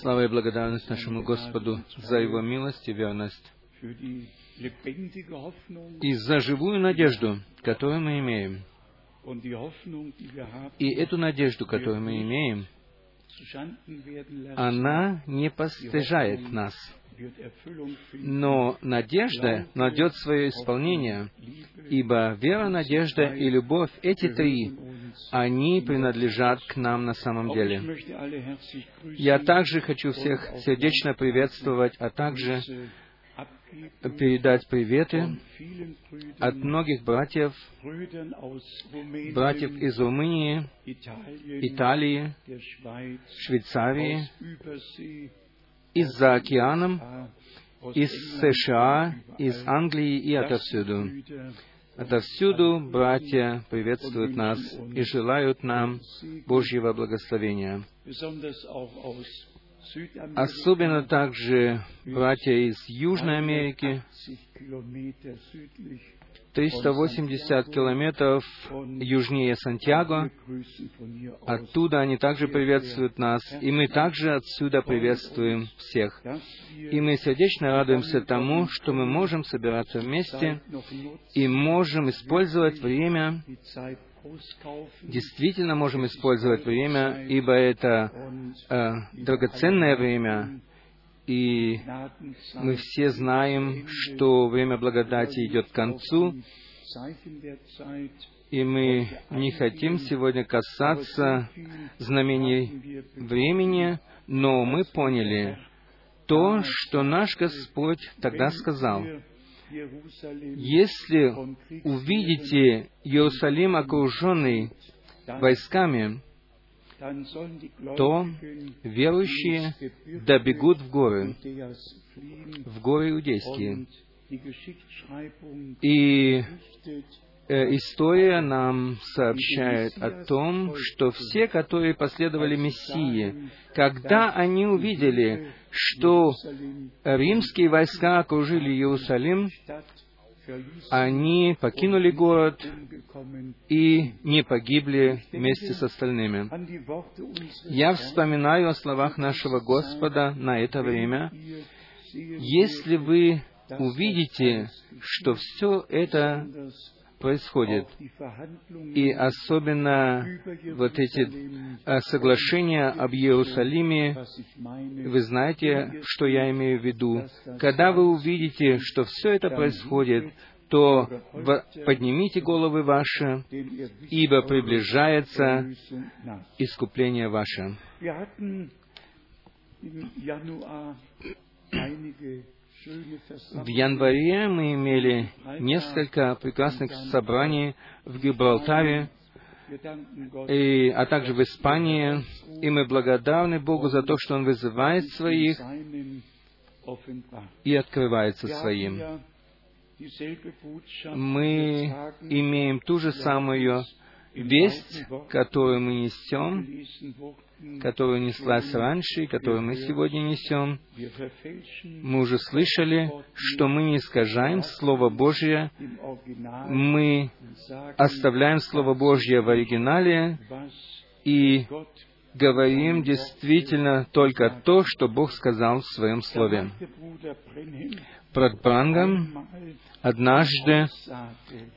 Слава и благодарность нашему Господу за Его милость и верность и за живую надежду, которую мы имеем. И эту надежду, которую мы имеем, она не постижает нас. Но надежда найдет свое исполнение, ибо вера, надежда и любовь, эти три, они принадлежат к нам на самом деле. Я также хочу всех сердечно приветствовать, а также передать приветы от многих братьев, братьев из Румынии, Италии, Швейцарии, из-за океаном, из США, из Англии и отовсюду. Отовсюду братья приветствуют нас и желают нам Божьего благословения. Особенно также братья из Южной Америки, 380 километров южнее Сантьяго. Оттуда они также приветствуют нас, и мы также отсюда приветствуем всех. И мы сердечно радуемся тому, что мы можем собираться вместе и можем использовать время действительно можем использовать время, ибо это э, драгоценное время, и мы все знаем, что время благодати идет к концу, и мы не хотим сегодня касаться знамений времени, но мы поняли то, что наш Господь тогда сказал. Если увидите Иерусалим окруженный войсками, то верующие добегут в горы, в горы иудейские. И история нам сообщает о том, что все, которые последовали Мессии, когда они увидели, что римские войска окружили Иерусалим, они покинули город и не погибли вместе с остальными. Я вспоминаю о словах нашего Господа на это время. Если вы увидите, что все это происходит. И особенно вот эти а, соглашения об Иерусалиме, вы знаете, что я имею в виду. Когда вы увидите, что все это происходит, то поднимите головы ваши, ибо приближается искупление ваше. В январе мы имели несколько прекрасных собраний в Гибралтаре, и, а также в Испании, и мы благодарны Богу за то, что Он вызывает своих и открывается своим. Мы имеем ту же самую весть, которую мы несем, которая неслась раньше и которую мы сегодня несем, мы уже слышали, что мы не искажаем Слово Божье, мы оставляем Слово Божье в оригинале и говорим действительно только то, что Бог сказал в Своем Слове. Брат Брангам однажды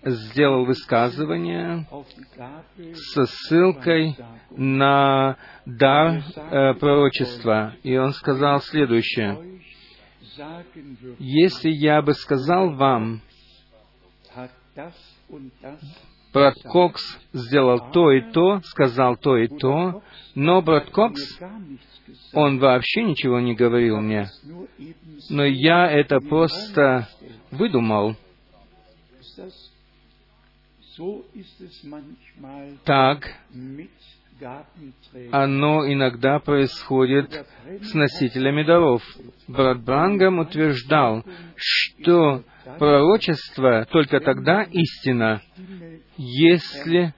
сделал высказывание со ссылкой на дар э, пророчества. И он сказал следующее. Если я бы сказал вам, брат Кокс сделал то и то, сказал то и то, но брат Кокс, он вообще ничего не говорил мне. Но я это просто выдумал. Так оно иногда происходит с носителями даров. Брат Брангам утверждал, что пророчество только тогда истина, если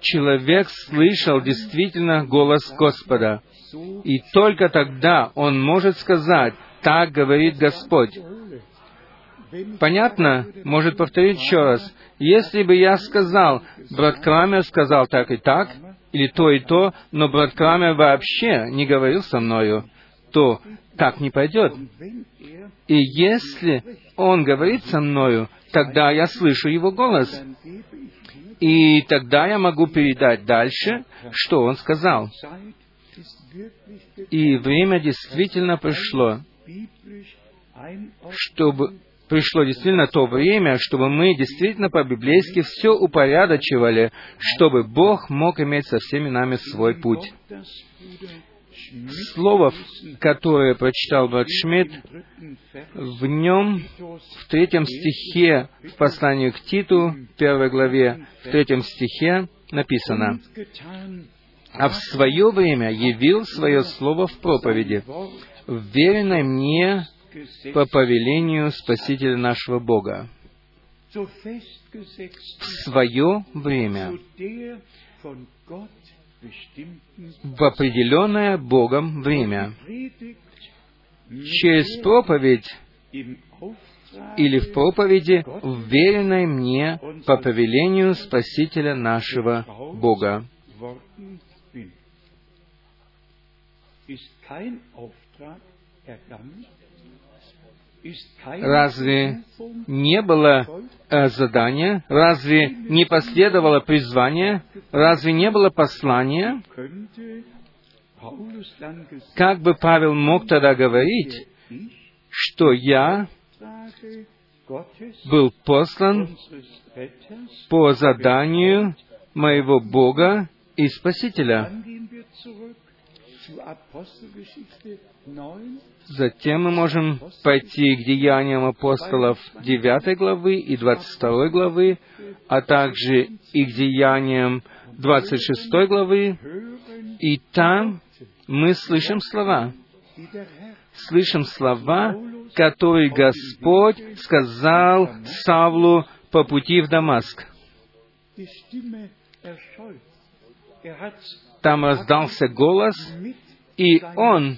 человек слышал действительно голос Господа. И только тогда он может сказать, так говорит Господь. Понятно? Может повторить еще раз. Если бы я сказал, брат Крамер сказал так и так, или то и то, но брат Крамер вообще не говорил со мною, то так не пойдет. И если он говорит со мною, тогда я слышу его голос. И тогда я могу передать дальше, что он сказал. И время действительно пришло, чтобы пришло действительно то время, чтобы мы действительно по-библейски все упорядочивали, чтобы Бог мог иметь со всеми нами свой путь. Слово, которое прочитал брат Шмидт, в нем, в третьем стихе, в послании к Титу, первой главе, в третьем стихе написано, «А в свое время явил свое слово в проповеди, вверенной мне по повелению Спасителя нашего Бога в свое время, в определенное Богом время, через проповедь или в проповеди, вверенной мне по повелению Спасителя нашего Бога. Разве не было э, задания? Разве не последовало призвание? Разве не было послания? Как бы Павел мог тогда говорить, что я был послан по заданию моего Бога и Спасителя. Затем мы можем пойти к деяниям апостолов 9 главы и 22 главы, а также и к деяниям 26 главы, и там мы слышим слова. Слышим слова, которые Господь сказал Савлу по пути в Дамаск. Там раздался голос, и он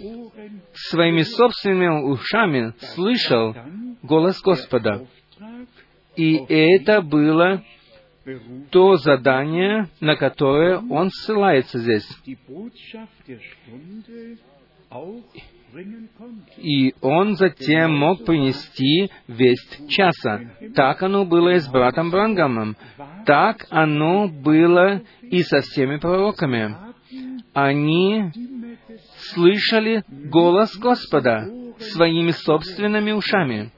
своими собственными ушами слышал голос Господа. И это было то задание, на которое он ссылается здесь. И он затем мог принести весть часа. Так оно было и с братом Брангамом. Так оно было и со всеми пророками. Они слышали голос Господа своими собственными ушами.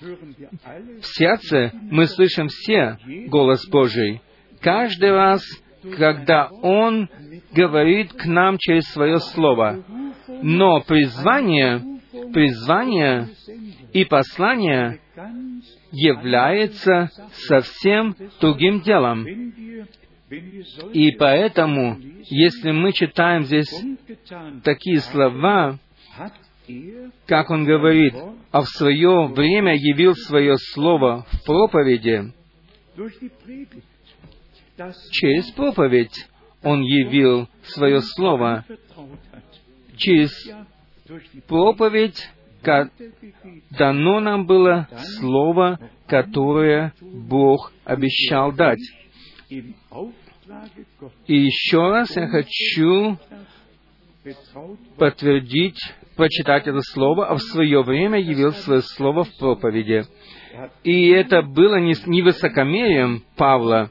В сердце мы слышим все голос Божий. Каждый раз, когда Он говорит к нам через свое Слово. Но призвание, призвание и послание является совсем другим делом. И поэтому, если мы читаем здесь такие слова, как он говорит, а в свое время явил свое слово в проповеди, через проповедь он явил свое слово, через проповедь дано нам было слово, которое Бог обещал дать. И еще раз я хочу подтвердить, прочитать это слово, а в свое время явил свое слово в проповеди. И это было не, не высокомерием Павла,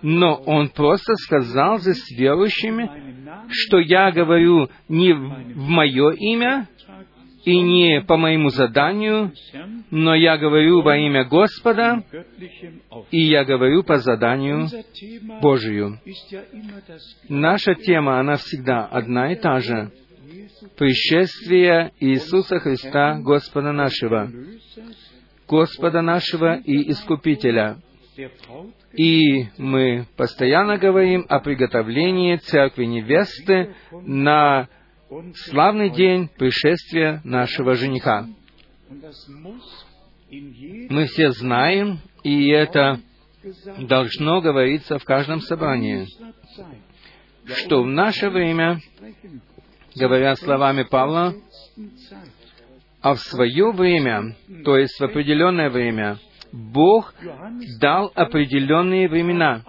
но он просто сказал здесь верующими, что я говорю не в мое имя, и не по моему заданию, но я говорю во имя Господа, и я говорю по заданию Божию. Наша тема, она всегда одна и та же. Пришествие Иисуса Христа, Господа нашего, Господа нашего и Искупителя. И мы постоянно говорим о приготовлении церкви невесты на славный день пришествия нашего жениха. Мы все знаем, и это должно говориться в каждом собрании, что в наше время, говоря словами Павла, а в свое время, то есть в определенное время, Бог дал определенные времена.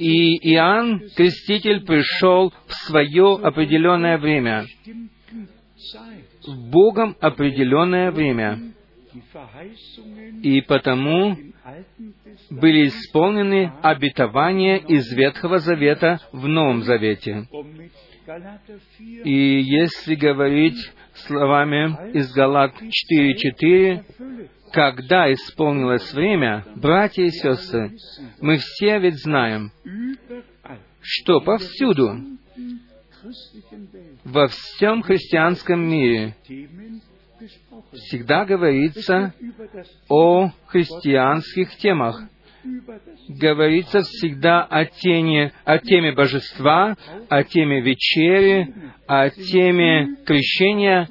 И Иоанн Креститель пришел в свое определенное время, в Богом определенное время. И потому были исполнены обетования из Ветхого Завета в Новом Завете. И если говорить словами из Галат 4.4, когда исполнилось время, братья и сестры, мы все ведь знаем, что повсюду, во всем христианском мире, всегда говорится о христианских темах. Говорится всегда о, теме, о теме божества, о теме вечери, о теме крещения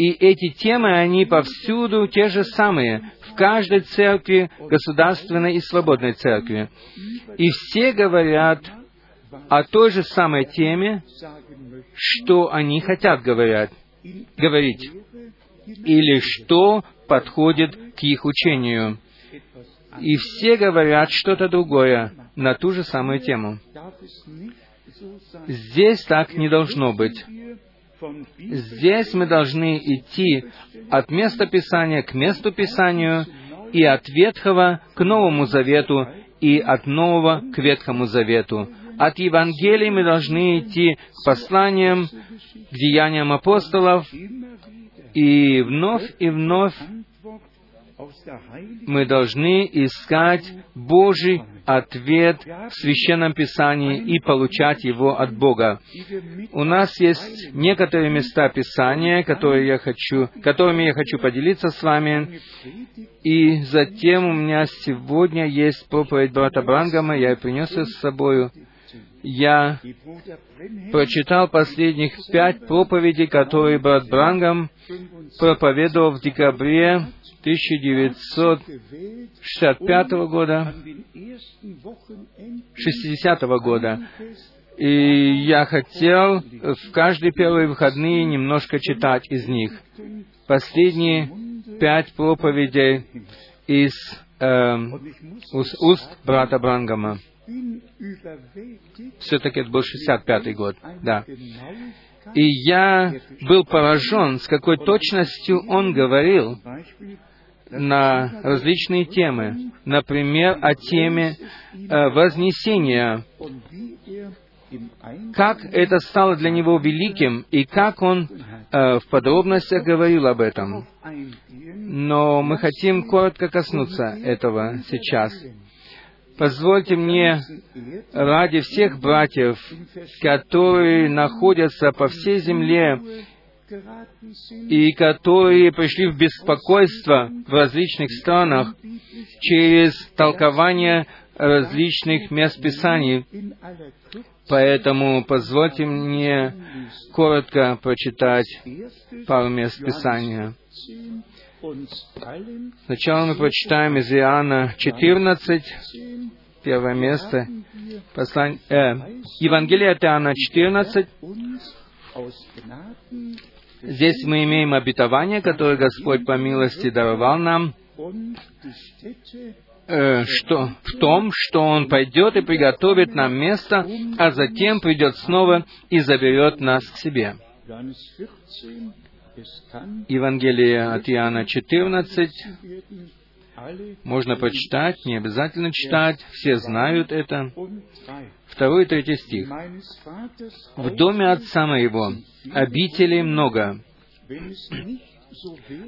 и эти темы, они повсюду те же самые, в каждой церкви, государственной и свободной церкви. И все говорят о той же самой теме, что они хотят говорить, говорить, или что подходит к их учению. И все говорят что-то другое на ту же самую тему. Здесь так не должно быть. Здесь мы должны идти от места Писания к месту Писанию и от Ветхого к Новому Завету и от Нового к Ветхому Завету. От Евангелия мы должны идти к посланиям, к деяниям апостолов, и вновь и вновь мы должны искать Божий ответ в Священном Писании и получать его от Бога. У нас есть некоторые места Писания, которые я хочу, которыми я хочу поделиться с вами. И затем у меня сегодня есть проповедь брата Брангама, я принес ее с собою. Я прочитал последних пять проповедей, которые брат Брангам проповедовал в декабре 1965 года, 60 года. И я хотел в каждые первые выходные немножко читать из них. Последние пять проповедей из э, уст брата Брангама. Все-таки это был 65-й год, да. И я был поражен, с какой точностью он говорил на различные темы. Например, о теме э, вознесения. Как это стало для него великим, и как он э, в подробностях говорил об этом. Но мы хотим коротко коснуться этого сейчас. Позвольте мне ради всех братьев, которые находятся по всей земле и которые пришли в беспокойство в различных странах через толкование различных мест Писаний. Поэтому позвольте мне коротко прочитать пару мест Писания. Сначала мы прочитаем из Иоанна 14, первое место, послание, э, Евангелие от Иоанна 14. Здесь мы имеем обетование, которое Господь по милости даровал нам, э, что, в том, что Он пойдет и приготовит нам место, а затем придет снова и заберет нас к себе. Евангелие от Иоанна 14. Можно почитать, не обязательно читать, все знают это. Второй и третий стих. «В доме отца моего обителей много.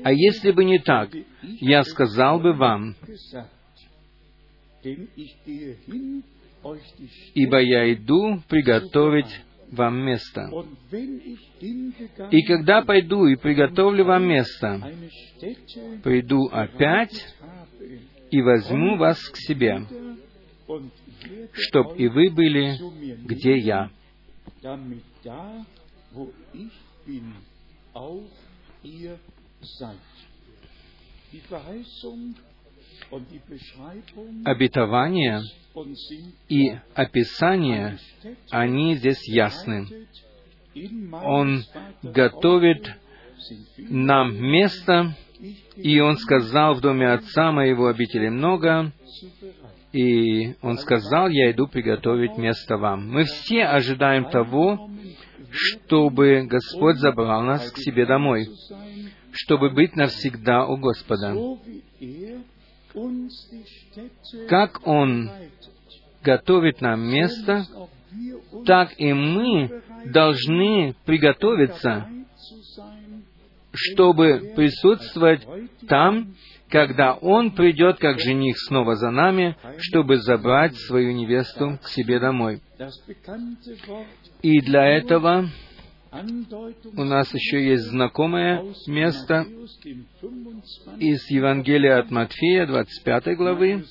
А если бы не так, я сказал бы вам, ибо я иду приготовить вам место. И когда пойду и приготовлю вам место, приду опять и возьму вас к себе, чтоб и вы были, где я. Обетование и описание, они здесь ясны. Он готовит нам место, и Он сказал, в доме Отца моего обители много, И Он сказал, «Я иду приготовить место вам». Мы все ожидаем того, чтобы Господь забрал нас к себе домой, чтобы быть навсегда у Господа. Как Он готовит нам место, так и мы должны приготовиться, чтобы присутствовать там, когда Он придет как жених снова за нами, чтобы забрать свою невесту к себе домой. И для этого у нас еще есть знакомое место из Евангелия от Матфея, 25 главы,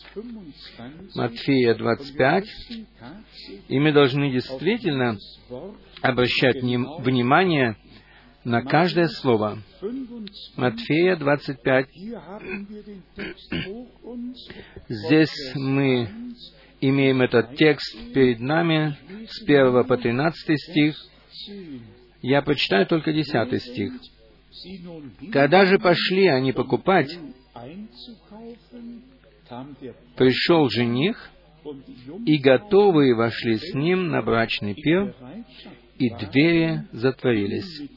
Матфея 25, и мы должны действительно обращать внимание на каждое слово. Матфея 25. Здесь мы имеем этот текст перед нами с 1 по 13 стих. Я прочитаю только 10 стих. Когда же пошли они покупать, пришел жених, и готовые вошли с ним на брачный пир, и двери затворились.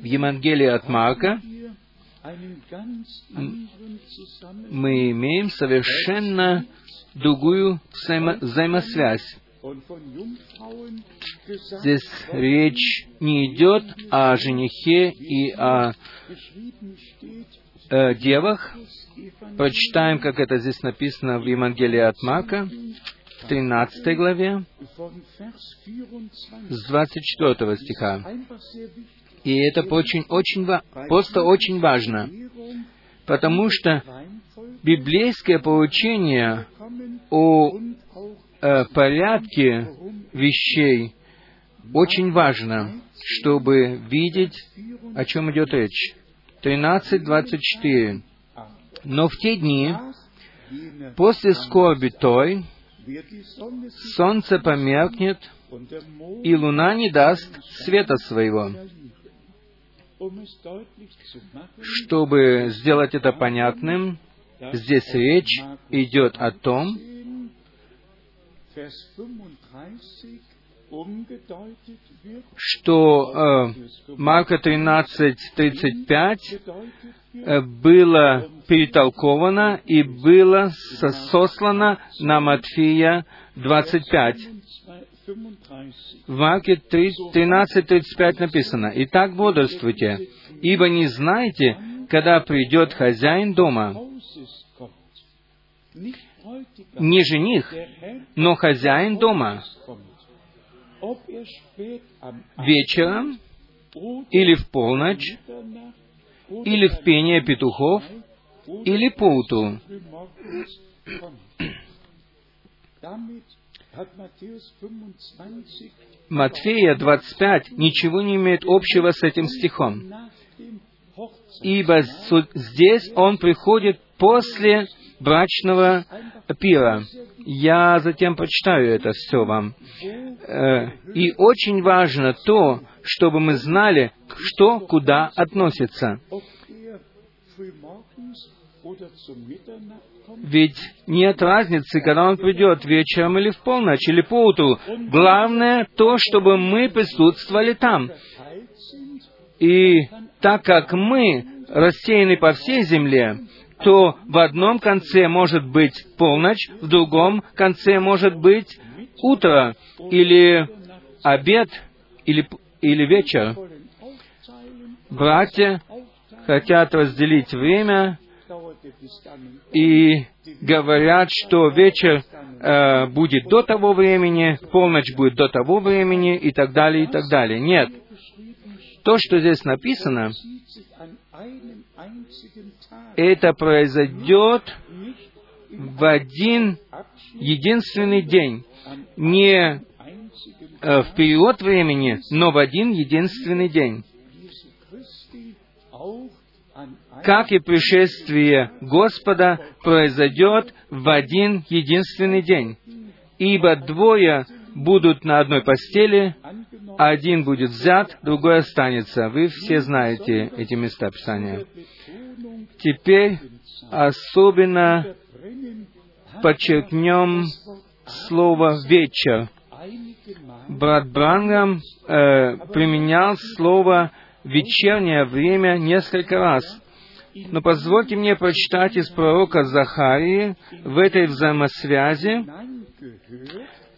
В Евангелии от Марка мы имеем совершенно другую взаимо- взаимосвязь. Здесь речь не идет о женихе и о э, девах. Прочитаем, как это здесь написано в Евангелии от Марка, в 13 главе, с 24 стиха. И это очень, очень, просто очень важно, потому что библейское поучение о э, порядке вещей очень важно, чтобы видеть, о чем идет речь. 13.24. Но в те дни, после скорби той, солнце померкнет, и луна не даст света своего. Чтобы сделать это понятным, здесь речь идет о том, что э, Марка 13.35 э, было перетолковано и было сослано на Матфея 25. В Марке 13.35 написано, «Итак, бодрствуйте, ибо не знаете, когда придет хозяин дома, не жених, но хозяин дома, вечером или в полночь, или в пение петухов, или поутру. Матфея 25 ничего не имеет общего с этим стихом, ибо здесь он приходит после брачного пира. Я затем прочитаю это все вам. Э, и очень важно то, чтобы мы знали, что куда относится. Ведь нет разницы, когда он придет вечером или в полночь, или поутру. Главное то, чтобы мы присутствовали там. И так как мы рассеяны по всей земле, то в одном конце может быть полночь, в другом конце может быть утро, или обед, или, или вечер. Братья хотят разделить время и говорят, что вечер э, будет до того времени, полночь будет до того времени и так далее, и так далее. Нет. То, что здесь написано, это произойдет в один единственный день. Не э, в период времени, но в один единственный день. Как и пришествие Господа произойдет в один единственный день. Ибо двое будут на одной постели, один будет взят, другой останется. Вы все знаете эти места Писания. Теперь особенно подчеркнем слово «вечер». Брат Брангам э, применял слово «вечернее время» несколько раз. Но позвольте мне прочитать из пророка Захарии в этой взаимосвязи,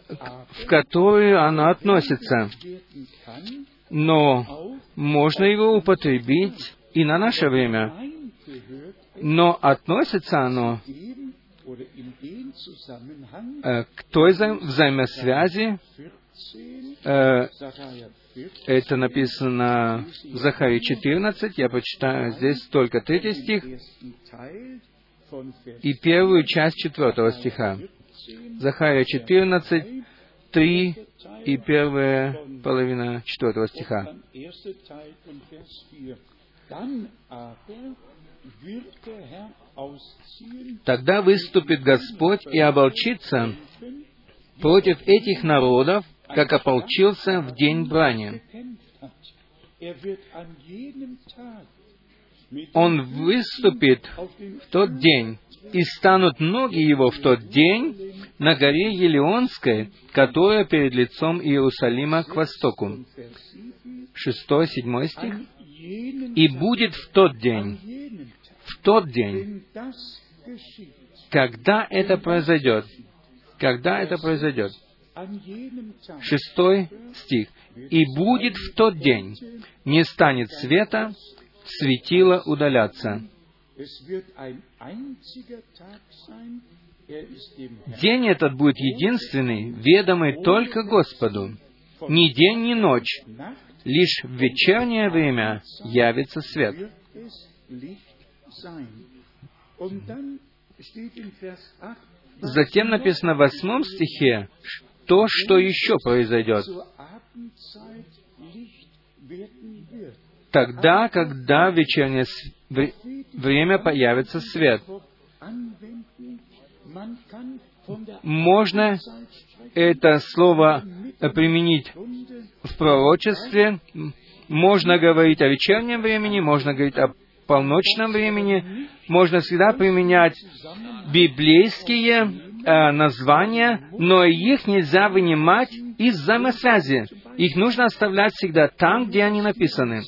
в которую она относится. Но можно его употребить и на наше время. Но относится оно э, к той взаимосвязи, э, это написано в Захаре 14, я почитаю здесь только третий стих и первую часть четвертого стиха. Захария 14, 3 и первая половина четвертого стиха. Тогда выступит Господь и оболчится против этих народов, как ополчился в день брани. Он выступит в тот день, и станут ноги его в тот день на горе Елеонской, которая перед лицом Иерусалима к востоку. Шестой, седьмой стих. «И будет в тот день, в тот день, когда это произойдет, когда это произойдет, Шестой стих. «И будет в тот день, не станет света, светило удаляться». День этот будет единственный, ведомый только Господу. Ни день, ни ночь. Лишь в вечернее время явится свет. Затем написано в восьмом стихе, то, что еще произойдет. Тогда, когда в вечернее время появится свет. Можно это слово применить в пророчестве, можно говорить о вечернем времени, можно говорить о полночном времени, можно всегда применять библейские э, названия, но их нельзя вынимать из взаимосвязи. Их нужно оставлять всегда там, где они написаны.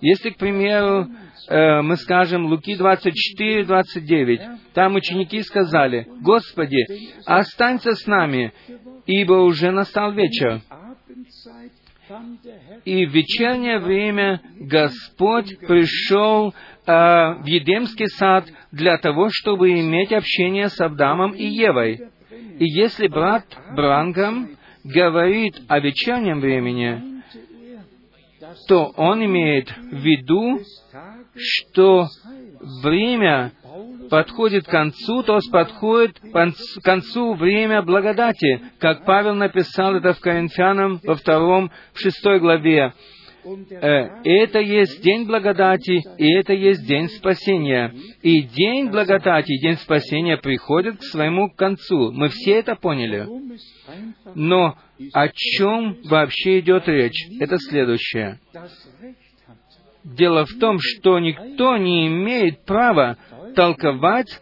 Если, к примеру, э, мы скажем Луки 24, 29, там ученики сказали, «Господи, останься с нами, ибо уже настал вечер». И в вечернее время Господь пришел э, в Едемский сад для того, чтобы иметь общение с Авдамом и Евой. И если брат Брангам говорит о вечернем времени, то он имеет в виду, что время подходит к концу, то есть подходит к концу время благодати, как Павел написал это в Коринфянам во втором, в шестой главе. Э, это есть день благодати, и это есть день спасения. И день благодати, и день спасения приходит к своему концу. Мы все это поняли. Но о чем вообще идет речь? Это следующее. Дело в том, что никто не имеет права толковать,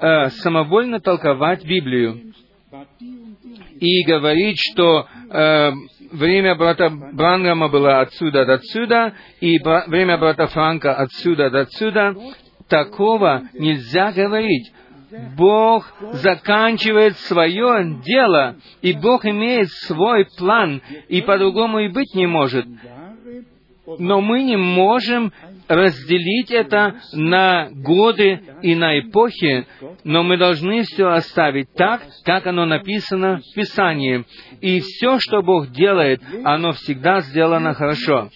э, самовольно толковать Библию и говорить, что э, время брата Брангама было отсюда до отсюда, и время брата Франка отсюда до отсюда. Такого нельзя говорить. Бог заканчивает свое дело, и Бог имеет свой план, и по-другому и быть не может. Но мы не можем разделить это на годы и на эпохи, но мы должны все оставить так, как оно написано в Писании. И все, что Бог делает, оно всегда сделано хорошо.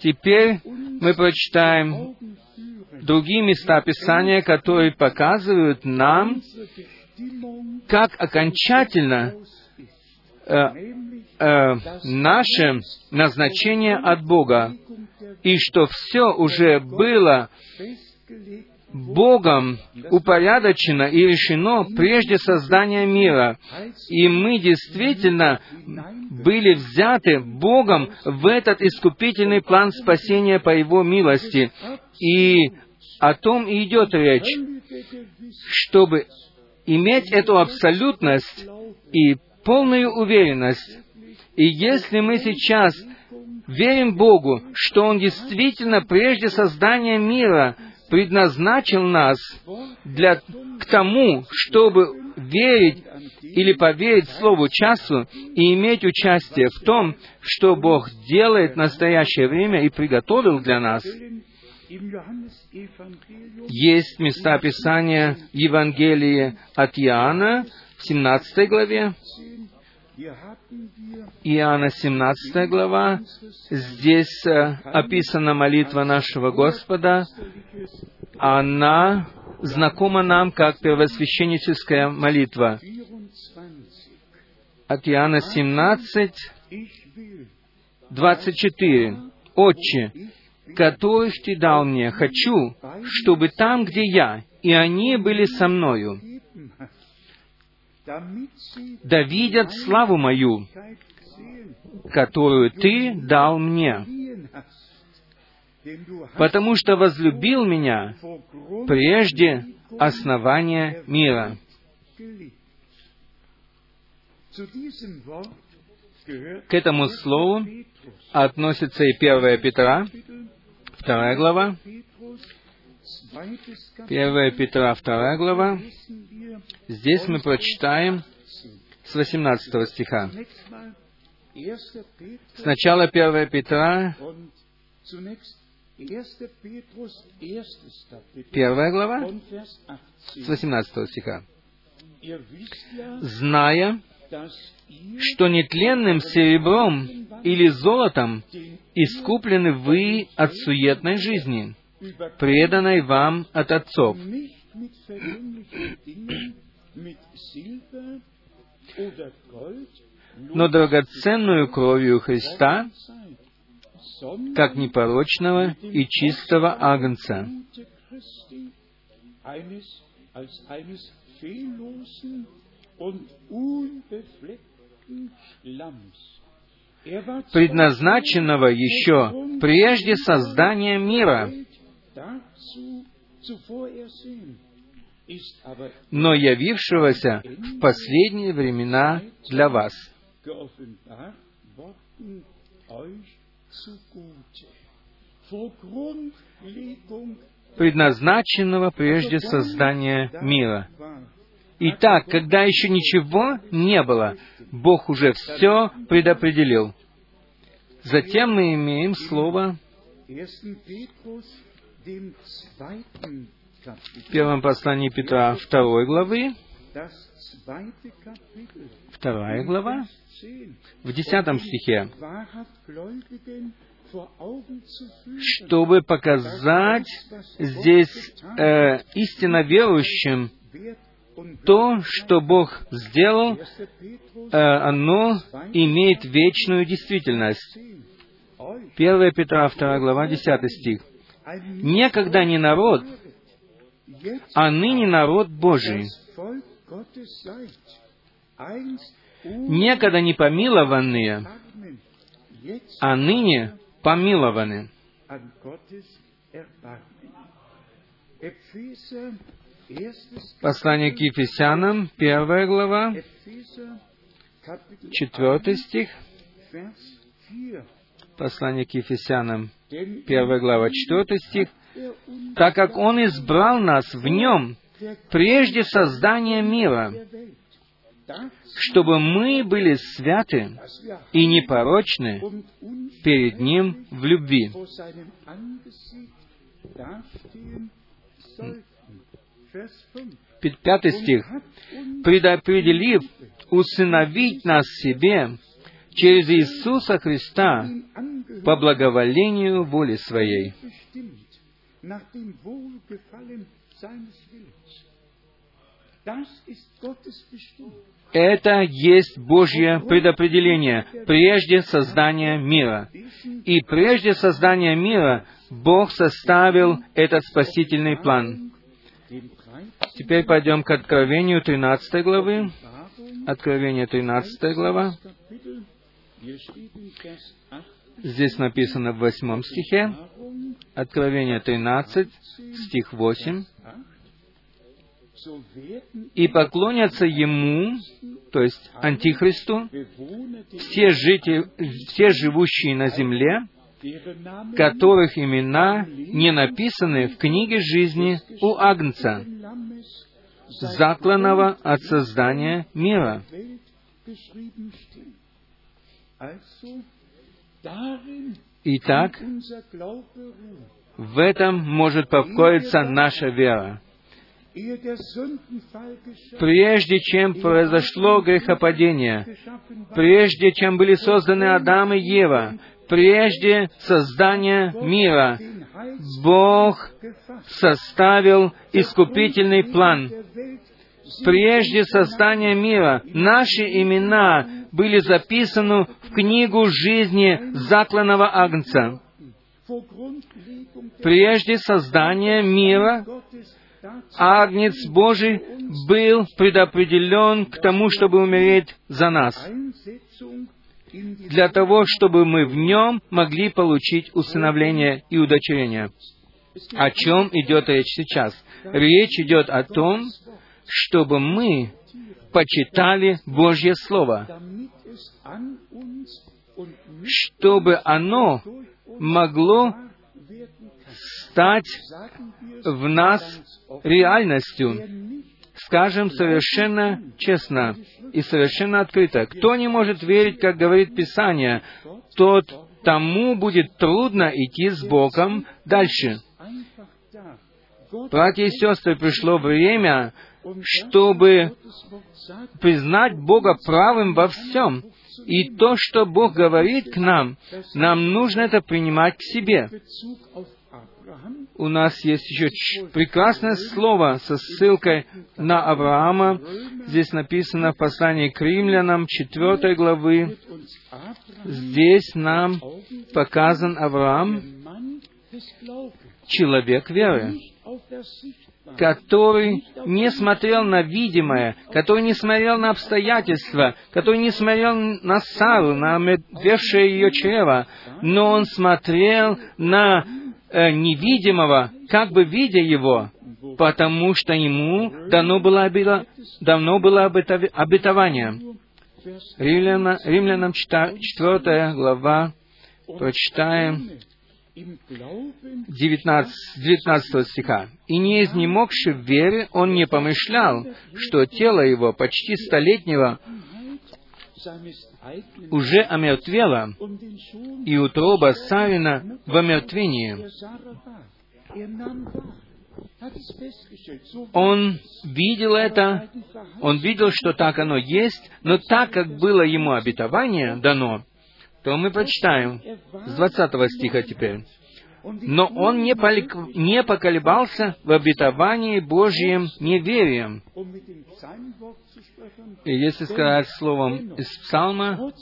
Теперь мы прочитаем другие места Писания, которые показывают нам, как окончательно э, э, наше назначение от Бога, и что все уже было Богом упорядочено и решено прежде создания мира. И мы действительно были взяты Богом в этот искупительный план спасения по Его милости. И о том и идет речь, чтобы иметь эту абсолютность и полную уверенность. И если мы сейчас верим Богу, что Он действительно прежде создания мира предназначил нас для, к тому, чтобы верить или поверить Слову часу и иметь участие в том, что Бог делает в настоящее время и приготовил для нас. Есть места Писания в Евангелии от Иоанна в 17 главе, Иоанна 17 глава. Здесь э, описана молитва нашего Господа. Она знакома нам как первосвященническая молитва. От Иоанна 17, 24. «Отче, которых Ты дал мне, хочу, чтобы там, где я, и они были со мною, да видят славу мою, которую Ты дал мне, потому что возлюбил меня прежде основания мира. К этому слову относится и 1 Петра, вторая глава, 1 Петра, вторая глава. Здесь мы прочитаем с 18 стиха. Сначала 1 Петра, первая глава, с 18 стиха. «Зная, что нетленным серебром или золотом искуплены вы от суетной жизни, преданной вам от отцов, но драгоценную кровью Христа, как непорочного и чистого агнца, предназначенного еще прежде создания мира, но явившегося в последние времена для вас, предназначенного прежде создания мира. Итак, когда еще ничего не было, Бог уже все предопределил. Затем мы имеем слово в первом послании Петра второй главы, вторая глава, в десятом стихе, чтобы показать здесь э, истинно верующим то, что Бог сделал, э, оно имеет вечную действительность. 1 Петра 2 глава, 10 стих. «Некогда не народ, а ныне народ Божий. Некогда не помилованные, а ныне помилованы». Послание к Ефесянам, первая глава, четвертый стих. Послание к Ефесянам, первая глава, четвертый стих. «Так как Он избрал нас в Нем прежде создания мира, чтобы мы были святы и непорочны перед Ним в любви». Пятый стих. «Предопределив усыновить нас себе через Иисуса Христа по благоволению воли Своей». Это есть Божье предопределение прежде создания мира. И прежде создания мира Бог составил этот спасительный план. Теперь пойдем к Откровению 13 главы. Откровение 13 глава. Здесь написано в восьмом стихе. Откровение 13, стих 8. «И поклонятся Ему, то есть Антихристу, все, жители, все живущие на земле, которых имена не написаны в книге жизни у Агнца, закланного от создания мира. Итак, в этом может покоиться наша вера. Прежде чем произошло грехопадение, прежде чем были созданы Адам и Ева, прежде создания мира, Бог составил искупительный план. Прежде создания мира наши имена были записаны в книгу жизни закланного Агнца. Прежде создания мира Агнец Божий был предопределен к тому, чтобы умереть за нас, для того, чтобы мы в нем могли получить усыновление и удочерение. О чем идет речь сейчас? Речь идет о том, чтобы мы почитали Божье Слово, чтобы оно могло стать в нас реальностью. Скажем совершенно честно и совершенно открыто. Кто не может верить, как говорит Писание, тот тому будет трудно идти с Богом дальше. Братья и сестры, пришло время, чтобы признать Бога правым во всем. И то, что Бог говорит к нам, нам нужно это принимать к себе. У нас есть еще прекрасное слово со ссылкой на Авраама. Здесь написано в послании к римлянам 4 главы. Здесь нам показан Авраам, человек веры который не смотрел на видимое, который не смотрел на обстоятельства, который не смотрел на Сару, на омертвевшее ее чрево, но он смотрел на э, невидимого, как бы видя его, потому что ему дано было, давно было обетование. Римлянам, Римлянам 4 глава, прочитаем 19, 19 стиха. «И не изнемогши в вере, он не помышлял, что тело его почти столетнего уже омертвело, и утроба Савина в омертвении. Он видел это, он видел, что так оно есть, но так как было ему обетование дано, то мы прочитаем с 20 стиха теперь. Но он не, полик... не поколебался в обетовании Божьим неверием. И если сказать словом из псалма,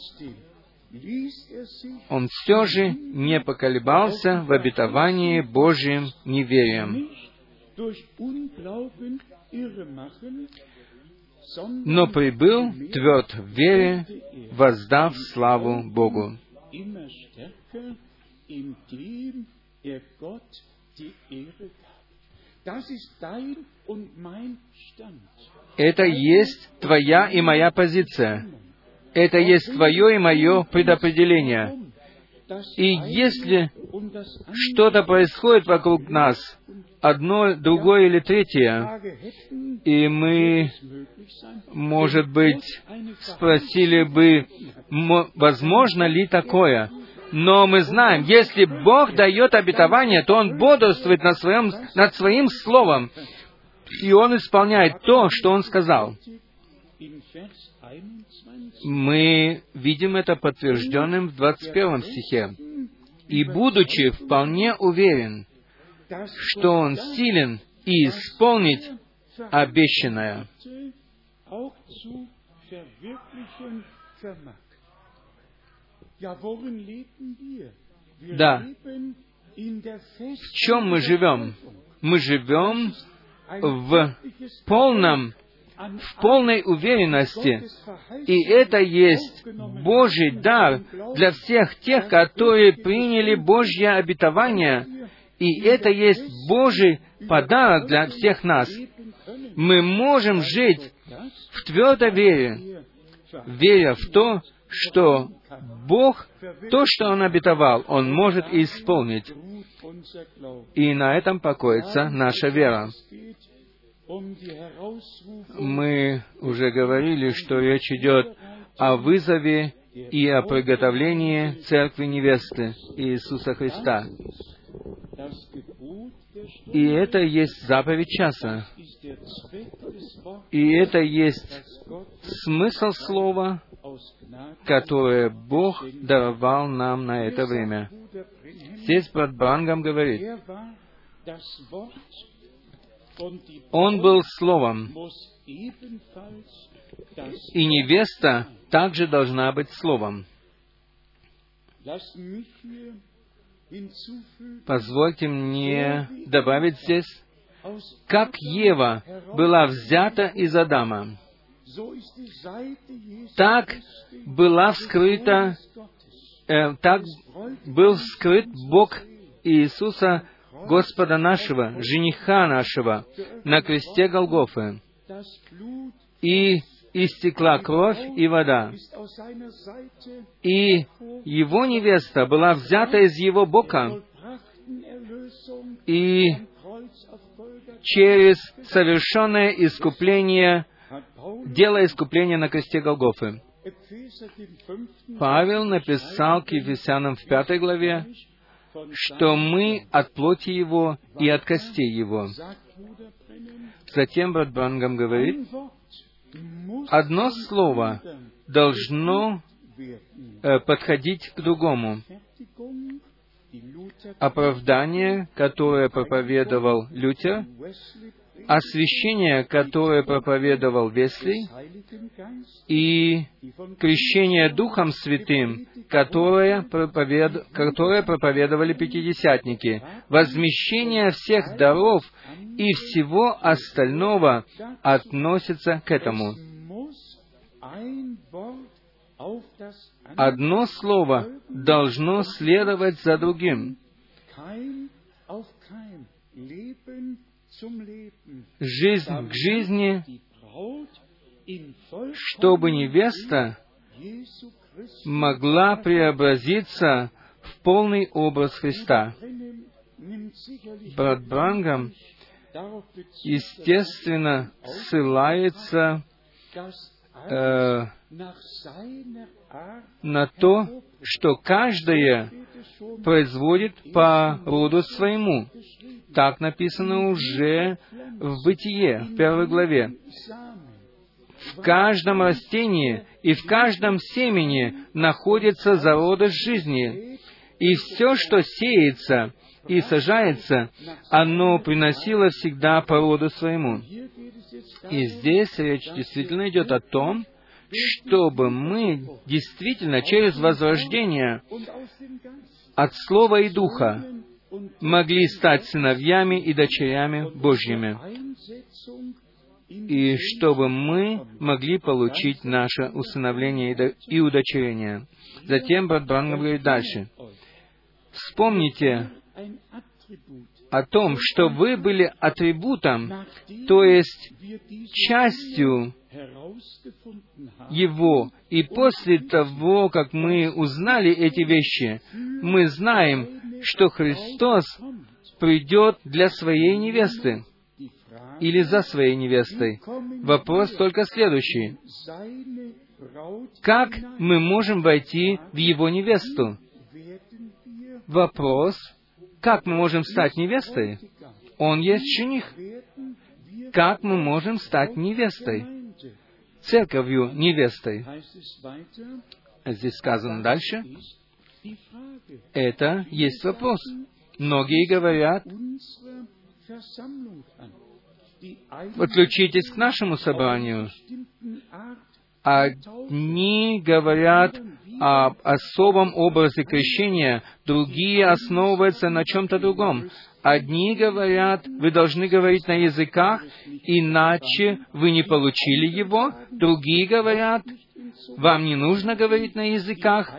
он все же не поколебался в обетовании Божьим неверием но прибыл тверд в вере, воздав славу Богу. Это есть твоя и моя позиция. Это есть твое и мое предопределение. И если что-то происходит вокруг нас, одно, другое или третье, и мы, может быть, спросили бы, возможно ли такое, но мы знаем, если Бог дает обетование, то Он бодрствует над своим, над своим словом, и Он исполняет то, что Он сказал. Мы видим это подтвержденным в 21 стихе. «И будучи вполне уверен, что Он силен и исполнить обещанное». Да. В чем мы живем? Мы живем в полном в полной уверенности. И это есть Божий дар для всех тех, которые приняли Божье обетование. И это есть Божий подарок для всех нас. Мы можем жить в твердой вере, веря в то, что Бог, то, что Он обетовал, Он может исполнить. И на этом покоится наша вера. Мы уже говорили, что речь идет о вызове и о приготовлении Церкви Невесты Иисуса Христа. И это есть заповедь часа. И это есть смысл слова, которое Бог даровал нам на это время. Здесь брат Брангам говорит, он был Словом, и невеста также должна быть Словом. Позвольте мне добавить здесь, как Ева была взята из Адама, так была вскрыта, э, так был вскрыт Бог Иисуса Господа нашего, жениха нашего, на кресте Голгофы. И истекла кровь и вода. И его невеста была взята из его бока, и через совершенное искупление, дело искупления на кресте Голгофы. Павел написал к Ефесянам в пятой главе, что мы от плоти Его и от костей Его. Затем брат Брангам говорит, одно слово должно э, подходить к другому. Оправдание, которое проповедовал Лютер, освящение, которое проповедовал Весли, и крещение Духом Святым, которое, проповед... которое проповедовали пятидесятники, возмещение всех даров и всего остального относится к этому. Одно слово должно следовать за другим жизнь к жизни, чтобы невеста могла преобразиться в полный образ Христа. Брат Брангам, естественно, ссылается э, на то, что каждое производит по роду своему. Так написано уже в Бытие, в первой главе. В каждом растении и в каждом семени находится зародыш жизни. И все, что сеется и сажается, оно приносило всегда по роду своему. И здесь речь действительно идет о том, чтобы мы действительно через возрождение от Слова и Духа могли стать сыновьями и дочерями Божьими, и чтобы мы могли получить наше усыновление и удочерение. Затем брат Брангам говорит дальше. Вспомните о том, что вы были атрибутом, то есть частью его. И после того, как мы узнали эти вещи, мы знаем, что Христос придет для своей невесты или за своей невестой. Вопрос только следующий. Как мы можем войти в его невесту? Вопрос, как мы можем стать невестой? Он есть жених. Как мы можем стать невестой? Церковью невестой. Здесь сказано дальше. Это есть вопрос. Многие говорят, подключитесь к нашему собранию. Одни говорят об особом образе крещения, другие основываются на чем-то другом. Одни говорят, вы должны говорить на языках, иначе вы не получили его. Другие говорят, вам не нужно говорить на языках.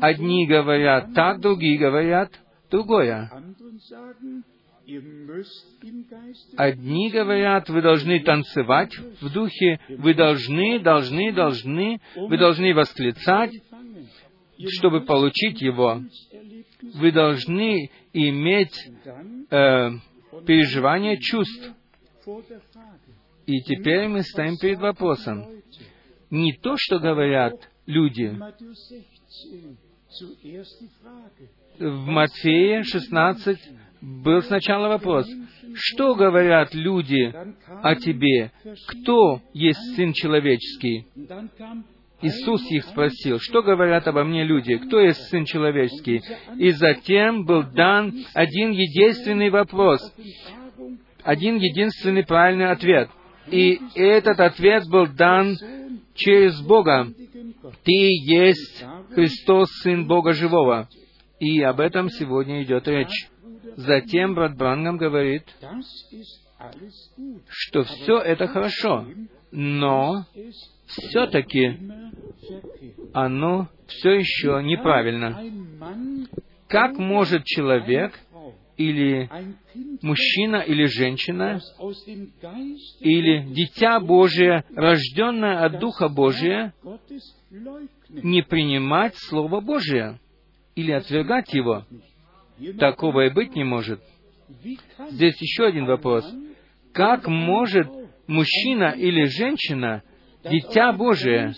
Одни говорят так, другие говорят другое. Одни говорят, вы должны танцевать в духе, вы должны, должны, должны, вы должны восклицать, чтобы получить его. Вы должны иметь э, переживание чувств. И теперь мы стоим перед вопросом. Не то, что говорят люди. В Матфея 16 был сначала вопрос, что говорят люди о тебе? Кто есть Сын Человеческий? Иисус их спросил, что говорят обо мне люди, кто есть Сын Человеческий? И затем был дан один единственный вопрос, один единственный правильный ответ. И этот ответ был дан через Бога. Ты есть Христос, Сын Бога Живого. И об этом сегодня идет речь. Затем брат Брангам говорит, что все это хорошо, но все-таки оно все еще неправильно. Как может человек или мужчина или женщина или дитя Божие, рожденное от Духа Божия, не принимать Слово Божие или отвергать его? Такого и быть не может. Здесь еще один вопрос. Как может мужчина или женщина Дитя Божие,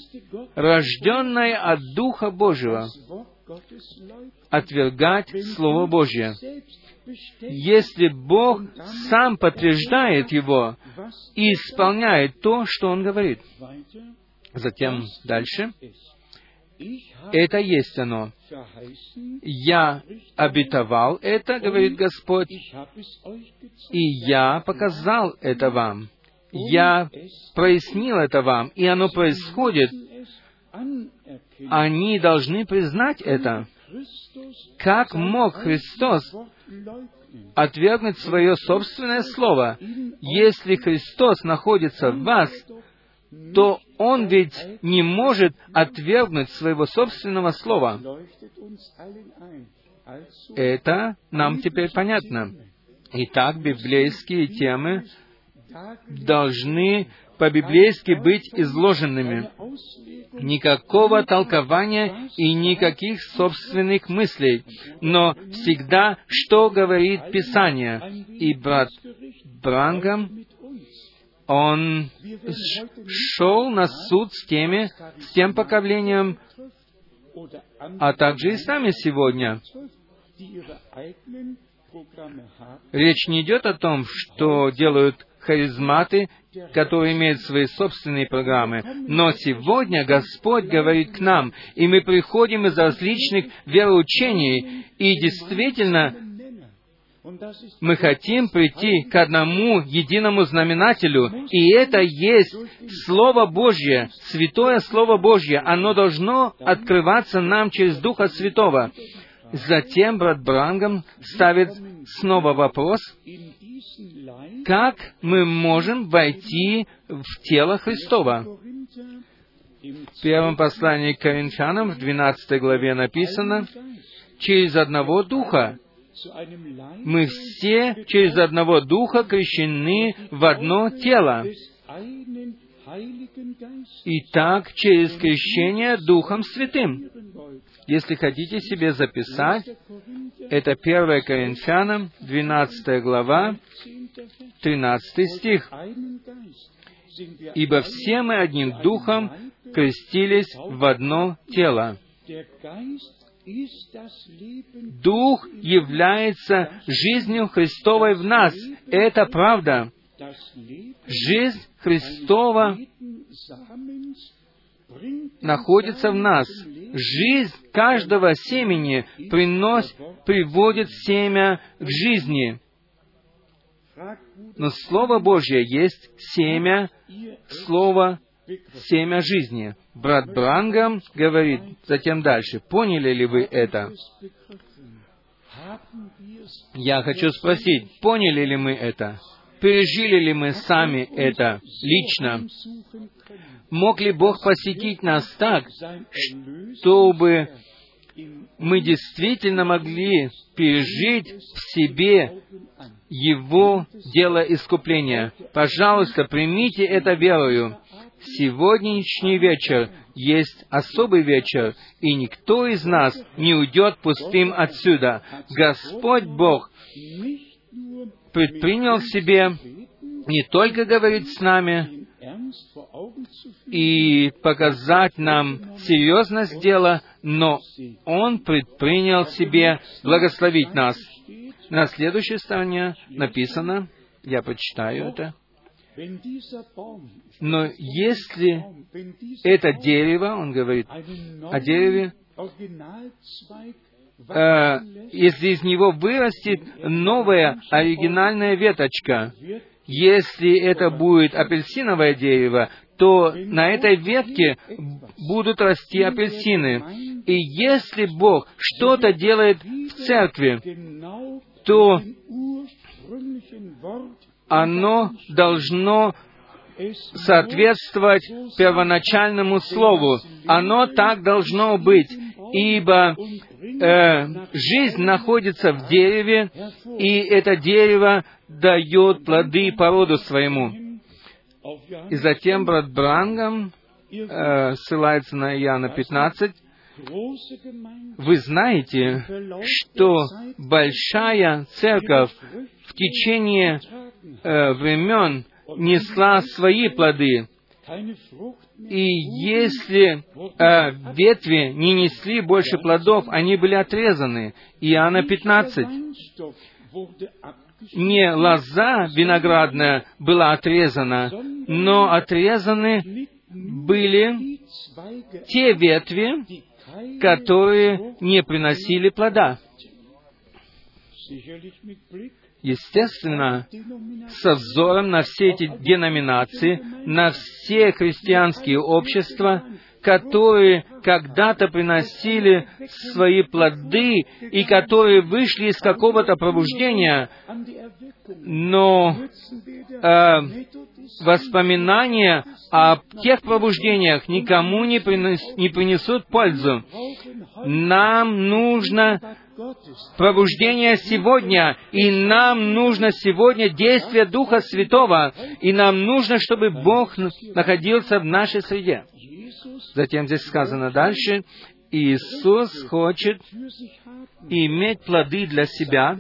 рожденное от Духа Божьего, отвергать Слово Божье. Если Бог сам подтверждает его и исполняет то, что Он говорит. Затем дальше. Это есть оно. Я обетовал это, говорит Господь, и я показал это вам. Я прояснил это вам, и оно происходит. Они должны признать это. Как мог Христос отвергнуть свое собственное Слово? Если Христос находится в вас, то Он ведь не может отвергнуть своего собственного Слова. Это нам теперь понятно. Итак, библейские темы должны по-библейски быть изложенными. Никакого толкования и никаких собственных мыслей, но всегда, что говорит Писание. И брат Брангам, он шел на суд с теми, с тем поколением, а также и с нами сегодня. Речь не идет о том, что делают харизматы, которые имеют свои собственные программы. Но сегодня Господь говорит к нам, и мы приходим из различных вероучений, и действительно мы хотим прийти к одному единому знаменателю, и это есть Слово Божье, Святое Слово Божье. Оно должно открываться нам через Духа Святого. Затем брат Брангам ставит снова вопрос, как мы можем войти в тело Христова. В первом послании к Коринфянам, в 12 главе написано, «Через одного Духа мы все через одного Духа крещены в одно тело, и так через крещение Духом Святым. Если хотите себе записать, это 1 Коринфянам, 12 глава, 13 стих. «Ибо все мы одним духом крестились в одно тело». Дух является жизнью Христовой в нас. Это правда. Жизнь Христова находится в нас. Жизнь каждого семени приносит, приводит семя к жизни. Но Слово Божье есть семя, Слово семя жизни. Брат Брангам говорит затем дальше. Поняли ли вы это? Я хочу спросить, поняли ли мы это? Пережили ли мы сами это лично? Мог ли Бог посетить нас так, чтобы мы действительно могли пережить в себе Его дело искупления? Пожалуйста, примите это верою. Сегодняшний вечер есть особый вечер, и никто из нас не уйдет пустым отсюда. Господь Бог предпринял себе не только говорить с нами и показать нам серьезность дела, но Он предпринял себе благословить нас. На следующей стороне написано, я прочитаю это, но если это дерево, он говорит о дереве, э, если из него вырастет новая оригинальная веточка, если это будет апельсиновое дерево, то на этой ветке будут расти апельсины. И если Бог что-то делает в церкви, то оно должно соответствовать первоначальному слову. Оно так должно быть, ибо э, жизнь находится в дереве, и это дерево дает плоды по роду своему. И затем брат Брангам э, ссылается на Иоанна 15, вы знаете, что большая церковь в течение э, времен несла свои плоды. И если э, ветви не несли больше плодов, они были отрезаны. Иоанна 15. Не лоза виноградная была отрезана, но отрезаны были те ветви, которые не приносили плода. Естественно, со взором на все эти деноминации, на все христианские общества, которые когда-то приносили свои плоды и которые вышли из какого-то пробуждения, но э, воспоминания о тех пробуждениях никому не, принес, не принесут пользу. Нам нужно пробуждение сегодня, и нам нужно сегодня действие Духа Святого, и нам нужно, чтобы Бог находился в нашей среде. Затем здесь сказано дальше, Иисус хочет иметь плоды для себя.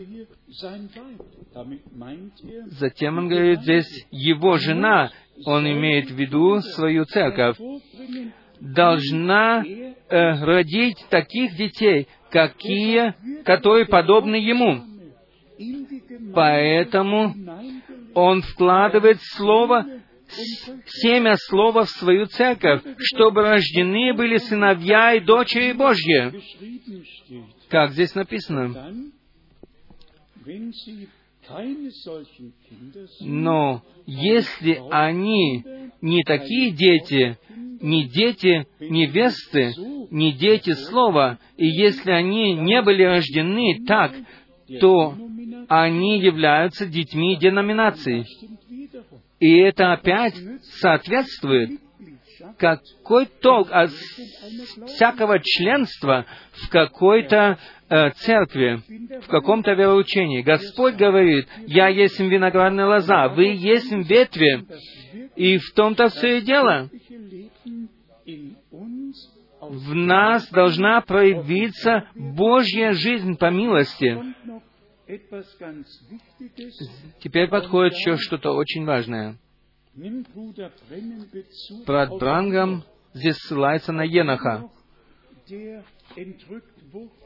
Затем он говорит здесь, его жена, он имеет в виду свою церковь, должна э, родить таких детей, какие, которые подобны ему. Поэтому он вкладывает слово, семя слова в свою церковь, чтобы рождены были сыновья и дочери Божьи. Как здесь написано? Но если они не такие дети, не дети невесты, не дети слова, и если они не были рождены так, то они являются детьми деноминаций. И это опять соответствует какой толк от всякого членства в какой-то э, церкви, в каком-то вероучении. Господь говорит, «Я есть виноградная лоза, вы есть ветви». И в том-то все и дело. В нас должна проявиться Божья жизнь по милости. Теперь подходит еще что-то очень важное. Брат Брангам здесь ссылается на Еноха.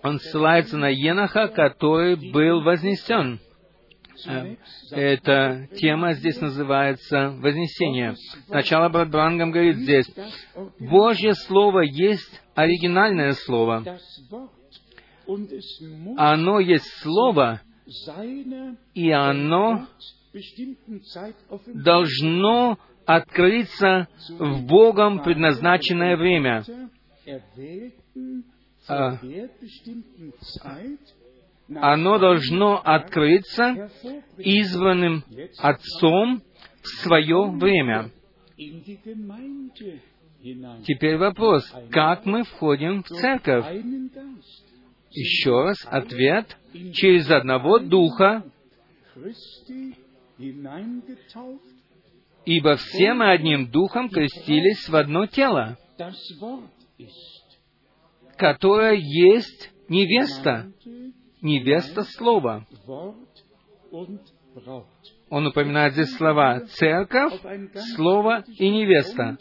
Он ссылается на Еноха, который был вознесен. Э, эта тема здесь называется «Вознесение». Сначала брат Брангам говорит здесь, Божье Слово есть оригинальное Слово. Оно есть Слово, и оно должно открыться в Богом предназначенное время. А, оно должно открыться избранным Отцом в свое время. Теперь вопрос, как мы входим в церковь? Еще раз, ответ — через одного Духа, ибо все мы одним Духом крестились в одно тело, которое есть невеста, невеста слова. Он упоминает здесь слова «церковь», «слово» и «невеста».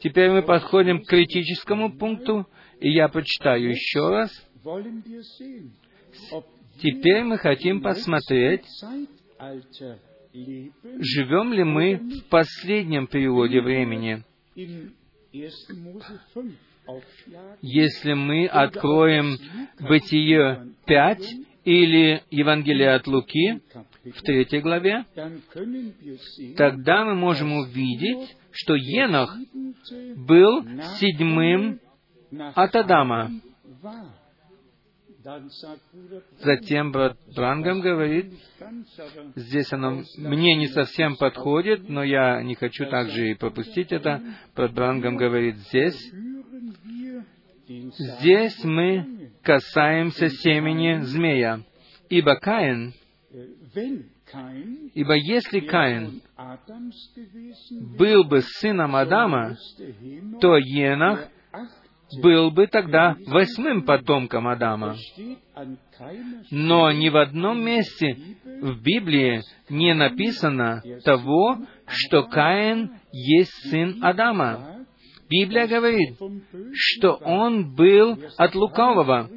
Теперь мы подходим к критическому пункту, и я прочитаю еще раз. Теперь мы хотим посмотреть, живем ли мы в последнем периоде времени. Если мы откроем Бытие 5 или Евангелие от Луки в третьей главе, тогда мы можем увидеть, что Енох был седьмым от Адама. Затем брат Брангам говорит, здесь оно мне не совсем подходит, но я не хочу также и пропустить это. Брат Брангам говорит здесь, здесь мы касаемся семени змея, ибо Каин, ибо если Каин был бы сыном Адама, то Енах был бы тогда восьмым потомком Адама. Но ни в одном месте в Библии не написано того, что Каин есть сын Адама. Библия говорит, что он был от лукавого.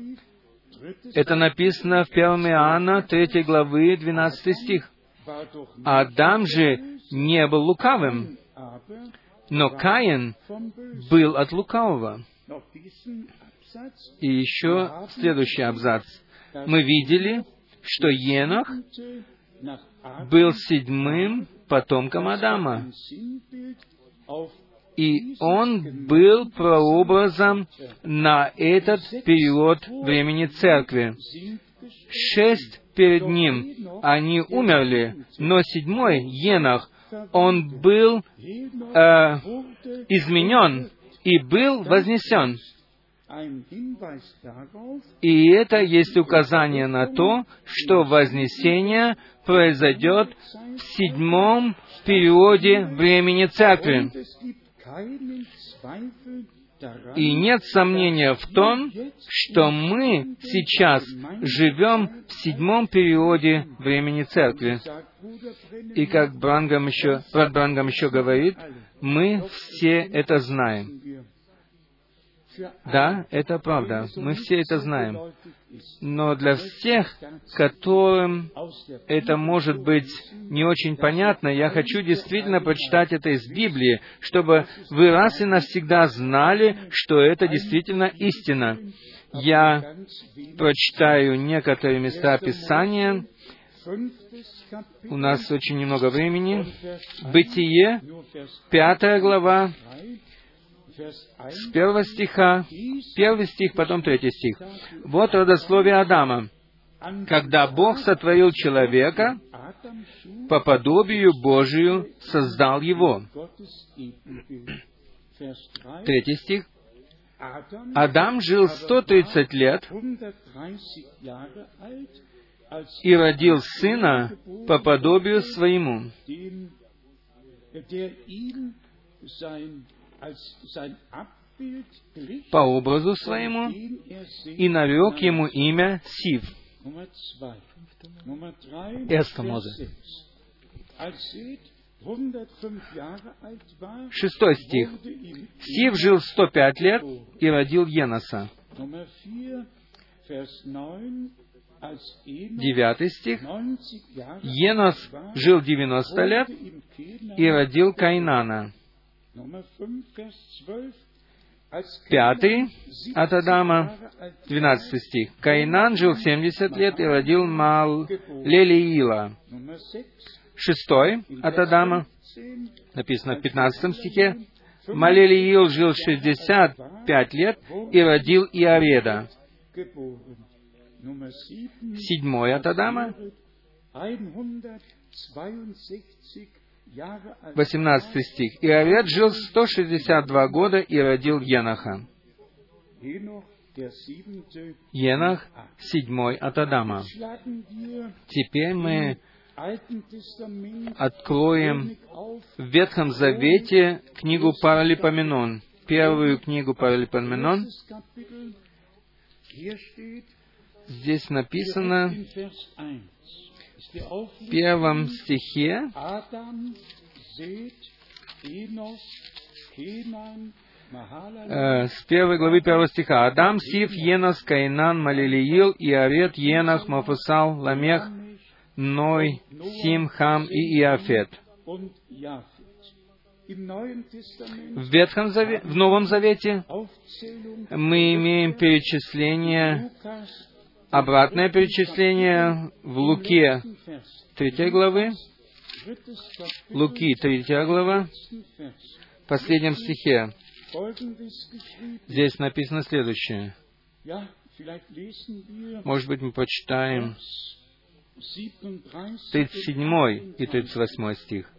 Это написано в 1 Иоанна 3 главы 12 стих. Адам же не был лукавым, но Каин был от лукавого. И еще следующий абзац. Мы видели, что Енох был седьмым потомком Адама. И он был прообразом на этот период времени церкви. Шесть перед ним они умерли, но седьмой, Енах, он был э, изменен и был вознесен. И это есть указание на то, что вознесение произойдет в седьмом периоде времени церкви. И нет сомнения в том, что мы сейчас живем в седьмом периоде времени церкви. И как Брангам еще, брат Брангам еще говорит, мы все это знаем. Да, это правда. Мы все это знаем. Но для всех, которым это может быть не очень понятно, я хочу действительно прочитать это из Библии, чтобы вы раз и навсегда знали, что это действительно истина. Я прочитаю некоторые места Писания. У нас очень немного времени. Бытие, пятая глава, с первого стиха, первый стих, потом третий стих. Вот родословие Адама. Когда Бог сотворил человека, по подобию Божию создал его. Третий стих. Адам жил 130 лет и родил сына по подобию своему, по образу своему и нарек ему имя Сив. Эскамозы. Шестой стих. Сив жил 105 лет и родил Еноса. Девятый стих. Енос жил 90 лет и родил Кайнана. Пятый от Адама, 12 стих. Каинан жил 70 лет и родил Мал Лелиила. Шестой от Адама, написано в 15 стихе. Малелиил жил 65 лет и родил Иореда. седьмой от Адама, 18 стих. Иовед жил 162 года и родил Еноха. Енах седьмой от Адама. Теперь мы откроем в Ветхом Завете книгу Паралипоменон, первую книгу Паралипоменон. Здесь написано первом стихе, э, с первой главы первого стиха. Адам, Сиф, Енос, Каинан, Малилиил, Иарет, Енах, Мафусал, Ламех, Ной, Сим, Хам и Иафет. В Ветхом Завете, в Новом Завете мы имеем перечисление, обратное перечисление в Луке 3 главы, Луки 3 глава, в последнем стихе. Здесь написано следующее. Может быть, мы почитаем 37 и 38 стих.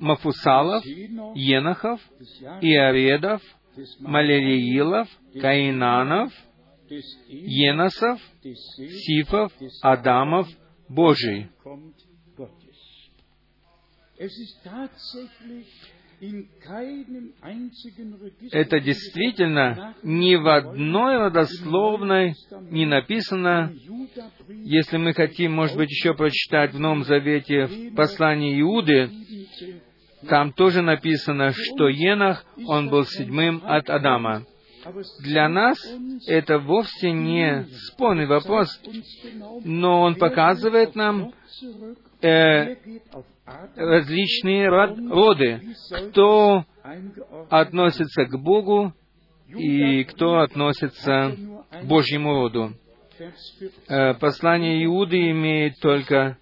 Мафусалов, Енахов, Иаредов, Малериилов, Каинанов, Еносов, Сифов, Адамов, Божий. Это действительно ни в одной родословной не написано, если мы хотим, может быть, еще прочитать в Новом Завете в послании Иуды, там тоже написано, что Енах, он был седьмым от Адама. Для нас это вовсе не спорный вопрос, но он показывает нам э, различные роды, кто относится к Богу и кто относится к Божьему роду. Э, послание Иуды имеет только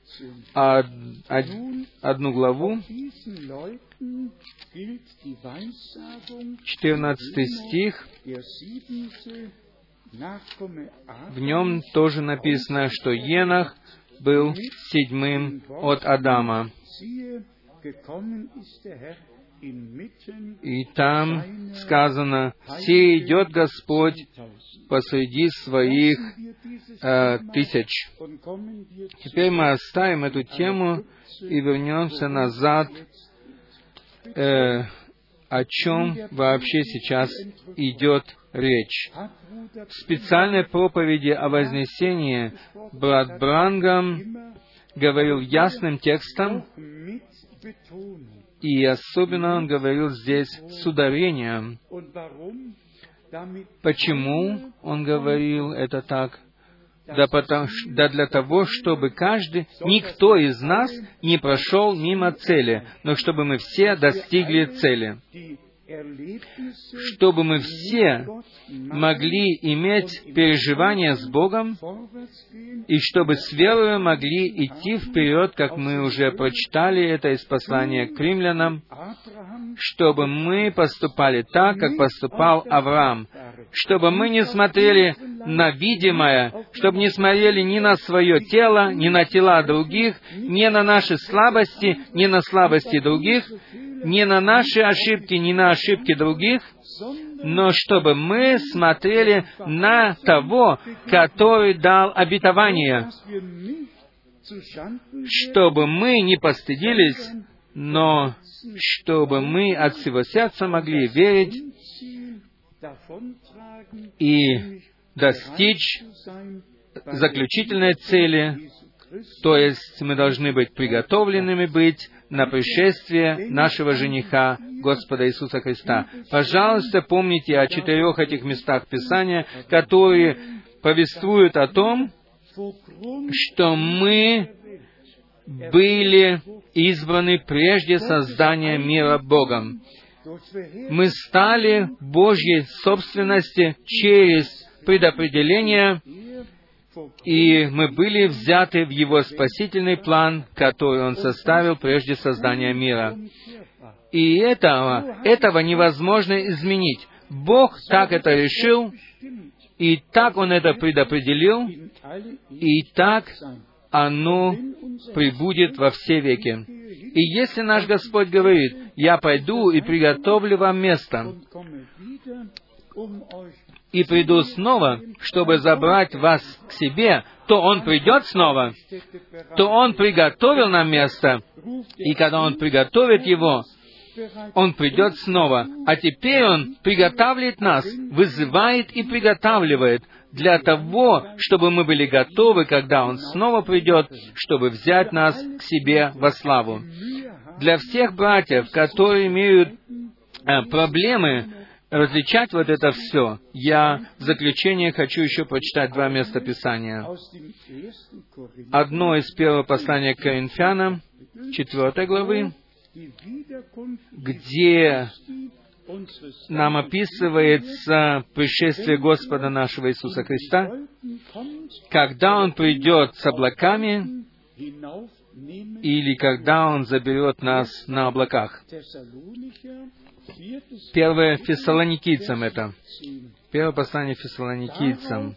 одну главу, 14 стих, в нем тоже написано, что Енах был седьмым от Адама. И там сказано, «Се идет Господь посреди своих э, тысяч». Теперь мы оставим эту тему и вернемся назад, э, о чем вообще сейчас идет речь. В специальной проповеди о Вознесении брат Брангам говорил ясным текстом, и особенно он говорил здесь с ударением. Почему он говорил это так? Да, потому, да для того, чтобы каждый, никто из нас не прошел мимо цели, но чтобы мы все достигли цели чтобы мы все могли иметь переживания с Богом, и чтобы с верой могли идти вперед, как мы уже прочитали это из послания к римлянам, чтобы мы поступали так, как поступал Авраам, чтобы мы не смотрели на видимое, чтобы не смотрели ни на свое тело, ни на тела других, ни на наши слабости, ни на слабости других, не на наши ошибки, не на ошибки других, но чтобы мы смотрели на того, который дал обетование, чтобы мы не постыдились, но чтобы мы от всего сердца могли верить и достичь заключительной цели, то есть мы должны быть приготовленными быть на пришествие нашего жениха Господа Иисуса Христа. Пожалуйста, помните о четырех этих местах Писания, которые повествуют о том, что мы были избраны прежде создания мира Богом. Мы стали Божьей собственности через предопределение и мы были взяты в Его спасительный план, который Он составил прежде создания мира. И этого, этого невозможно изменить. Бог так это решил, и так Он это предопределил, и так оно прибудет во все веки. И если наш Господь говорит, «Я пойду и приготовлю вам место, и приду снова, чтобы забрать вас к себе, то Он придет снова, то Он приготовил нам место, и когда Он приготовит его, Он придет снова. А теперь Он приготавливает нас, вызывает и приготавливает для того, чтобы мы были готовы, когда Он снова придет, чтобы взять нас к себе во славу. Для всех братьев, которые имеют э, проблемы различать вот это все, я в заключение хочу еще прочитать два места Писания. Одно из первого послания к Коринфянам, четвертой главы, где нам описывается пришествие Господа нашего Иисуса Христа, когда Он придет с облаками, или когда Он заберет нас на облаках. Первое Фессалоникийцам это. Первое послание Фессалоникийцам,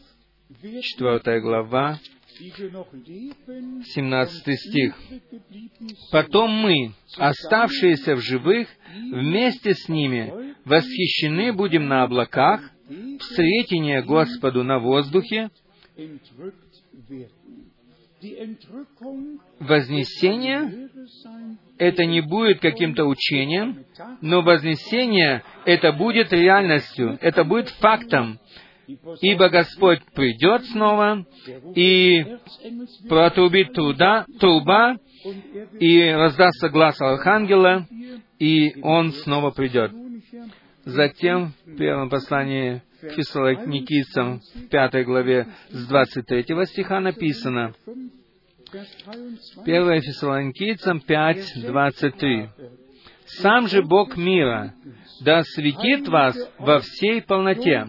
четвертая глава, 17 стих. «Потом мы, оставшиеся в живых, вместе с ними восхищены будем на облаках, встретение Господу на воздухе, Вознесение — это не будет каким-то учением, но вознесение — это будет реальностью, это будет фактом, ибо Господь придет снова и протрубит труда, труба, и раздастся глаз Архангела, и Он снова придет. Затем в первом послании к Фессалоникийцам в пятой главе с 23 стиха написано, 1 Фессалоникийцам 5, 23. «Сам же Бог мира да светит вас во всей полноте,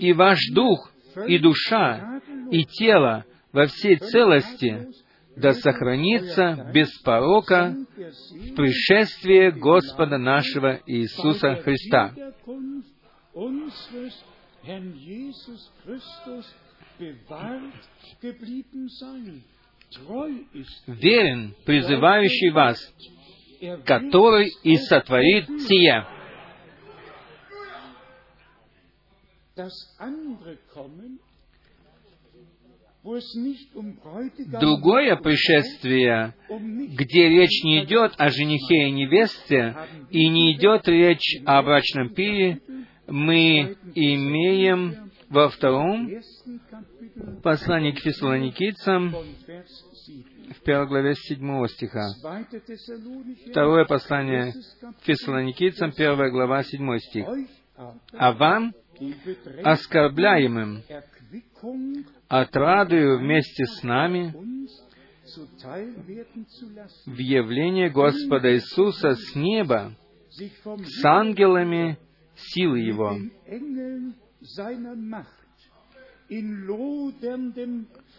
и ваш дух, и душа, и тело во всей целости да сохранится без порока в пришествии Господа нашего Иисуса Христа. Верен призывающий вас, который и сотворит сие. Другое пришествие, где речь не идет о женихе и невесте, и не идет речь о брачном пире, мы имеем во втором послании к фессалоникийцам, в первой главе седьмого стиха. Второе послание к фессалоникийцам, первая глава, седьмой стих. «А вам, оскорбляемым, отрадую вместе с нами в явление Господа Иисуса с неба, с ангелами силы Его,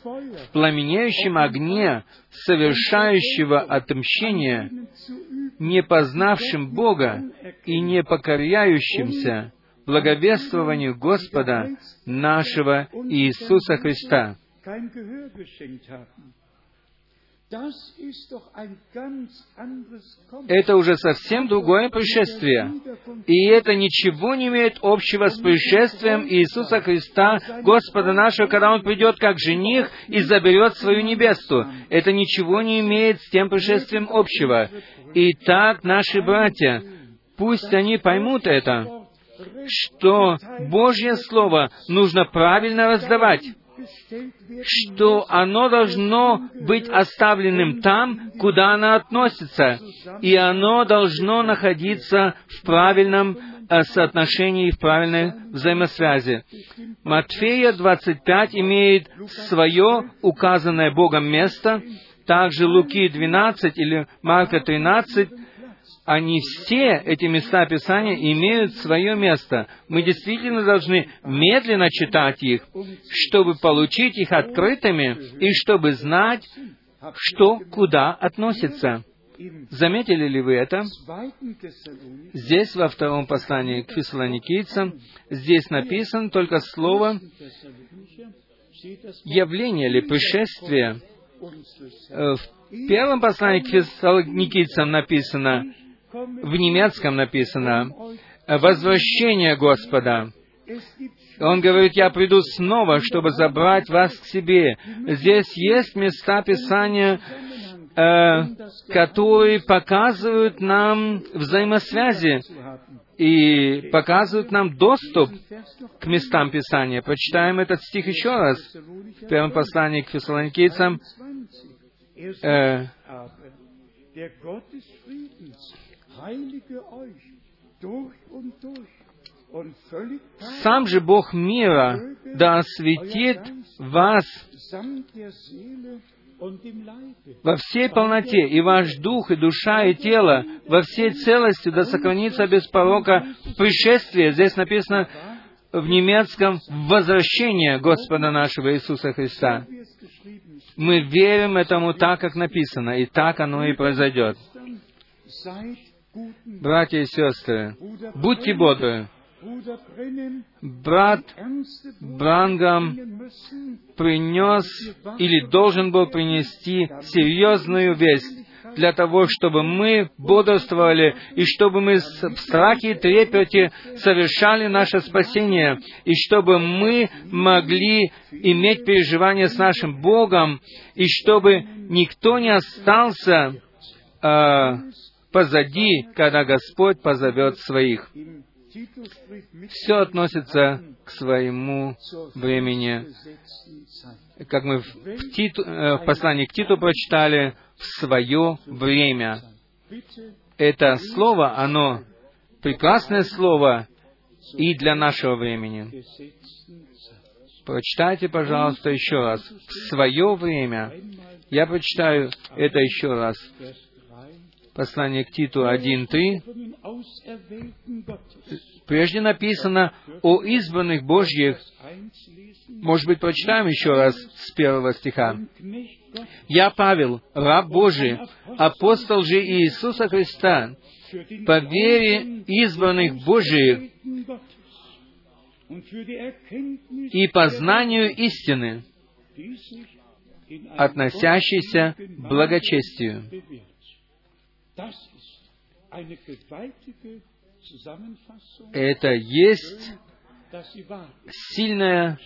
в пламенеющем огне совершающего отмщение, не познавшим Бога и не покоряющимся благовествованию Господа нашего Иисуса Христа. Это уже совсем другое пришествие. И это ничего не имеет общего с пришествием Иисуса Христа, Господа нашего, когда Он придет как жених и заберет свою невесту. Это ничего не имеет с тем пришествием общего. Итак, наши братья, пусть они поймут это, что Божье Слово нужно правильно раздавать что оно должно быть оставленным там, куда оно относится, и оно должно находиться в правильном э, соотношении и в правильной взаимосвязи. Матфея 25 имеет свое указанное Богом место, также Луки 12 или Марка 13 они все, эти места Писания, имеют свое место. Мы действительно должны медленно читать их, чтобы получить их открытыми и чтобы знать, что куда относится. Заметили ли вы это? Здесь, во втором послании к фессалоникийцам, здесь написано только слово явление или пришествие. Э, в первом послании к фессалоникийцам написано, в немецком написано, возвращение Господа. Он говорит, я приду снова, чтобы забрать вас к себе. Здесь есть места Писания, э, которые показывают нам взаимосвязи и показывают нам доступ к местам Писания. Прочитаем этот стих еще раз в первом послании к фессалоникийцам. Э, сам же Бог мира да осветит вас во всей полноте, и ваш дух, и душа, и тело во всей целости да сохранится без порока в пришествии. Здесь написано в немецком «возвращение Господа нашего Иисуса Христа». Мы верим этому так, как написано, и так оно и произойдет. Братья и сестры, будьте бодры. Брат Брангам принес или должен был принести серьезную весть для того, чтобы мы бодрствовали и чтобы мы в страхе и трепете совершали наше спасение, и чтобы мы могли иметь переживание с нашим Богом, и чтобы никто не остался э, позади, когда Господь позовет своих. Все относится к своему времени. Как мы в, Титу, э, в послании к Титу прочитали, в свое время. Это слово, оно прекрасное слово и для нашего времени. Прочитайте, пожалуйста, еще раз. В свое время. Я прочитаю это еще раз. Послание к Титу 1.3. Прежде написано о избранных Божьих. Может быть, прочитаем еще раз с первого стиха. «Я, Павел, раб Божий, апостол же Иисуса Христа, по вере избранных Божиих и по знанию истины, относящейся к благочестию. Это есть сильное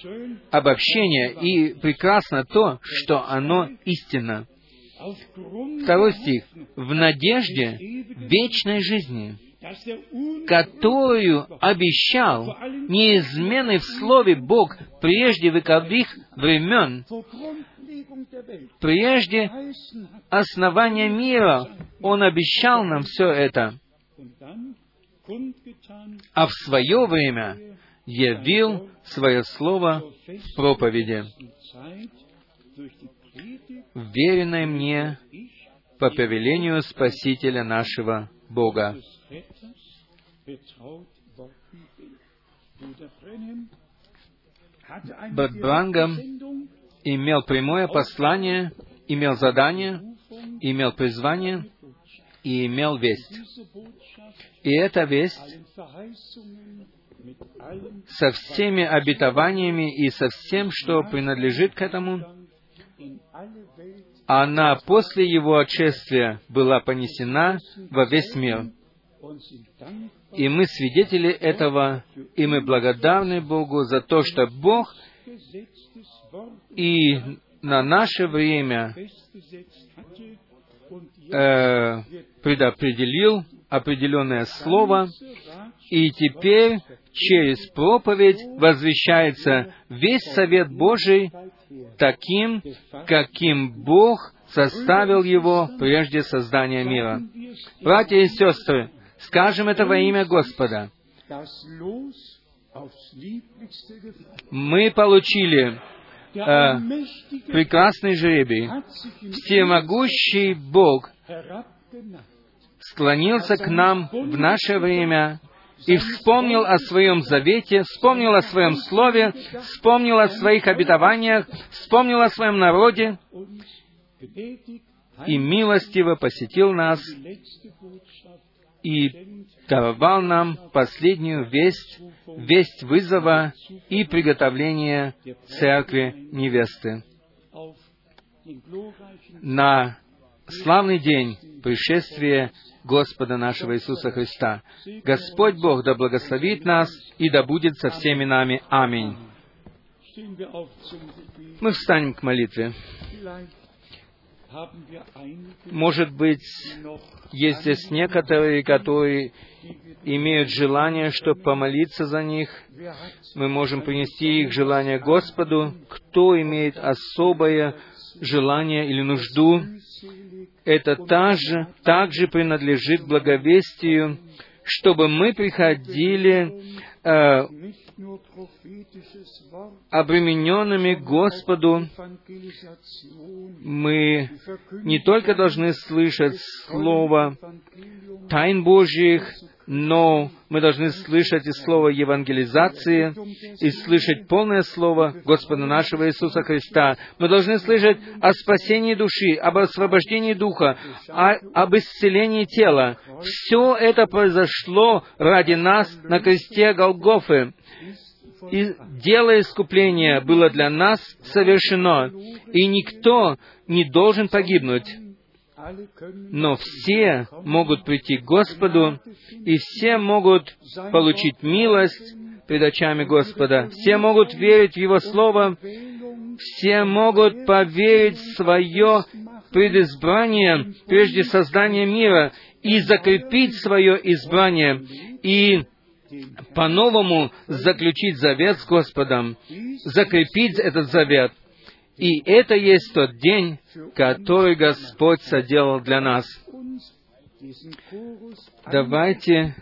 обобщение, и прекрасно то, что оно истинно. Второй стих. «В надежде вечной жизни, которую обещал. Неизменный в Слове Бог прежде вековых времен, прежде основания мира, Он обещал нам все это, а в свое время явил свое слово в проповеди, веренной мне по повелению Спасителя нашего Бога. Брангам имел прямое послание, имел задание, имел призвание и имел весть. И эта весть со всеми обетованиями и со всем, что принадлежит к этому, она после его отшествия была понесена во весь мир. И мы свидетели этого, и мы благодарны Богу за то, что Бог и на наше время э, предопределил определенное слово, и теперь через проповедь возвещается весь совет Божий таким, каким Бог составил его прежде создания мира. Братья и сестры, скажем это во имя Господа. Мы получили э, прекрасный жребий. Всемогущий Бог склонился к нам в наше время и вспомнил о своем завете, вспомнил о своем слове, вспомнил о своих обетованиях, вспомнил о своем народе и милостиво посетил нас и даровал нам последнюю весть, весть вызова и приготовления церкви невесты. На славный день пришествия Господа нашего Иисуса Христа. Господь Бог да благословит нас и да будет со всеми нами. Аминь. Мы встанем к молитве. Может быть, есть здесь некоторые, которые имеют желание, чтобы помолиться за них. Мы можем принести их желание Господу. Кто имеет особое желание или нужду, это также, также принадлежит благовестию, чтобы мы приходили э, обремененными Господу, мы не только должны слышать Слово тайн Божьих, но мы должны слышать и слово евангелизации, и слышать полное слово Господа нашего Иисуса Христа. Мы должны слышать о спасении души, об освобождении духа, о, об исцелении тела. Все это произошло ради нас на кресте Голгофы. И дело искупления было для нас совершено, и никто не должен погибнуть но все могут прийти к Господу, и все могут получить милость пред очами Господа. Все могут верить в Его Слово, все могут поверить в свое предизбрание прежде создания мира и закрепить свое избрание, и по-новому заключить завет с Господом, закрепить этот завет — и это есть тот день, который Господь соделал для нас. Давайте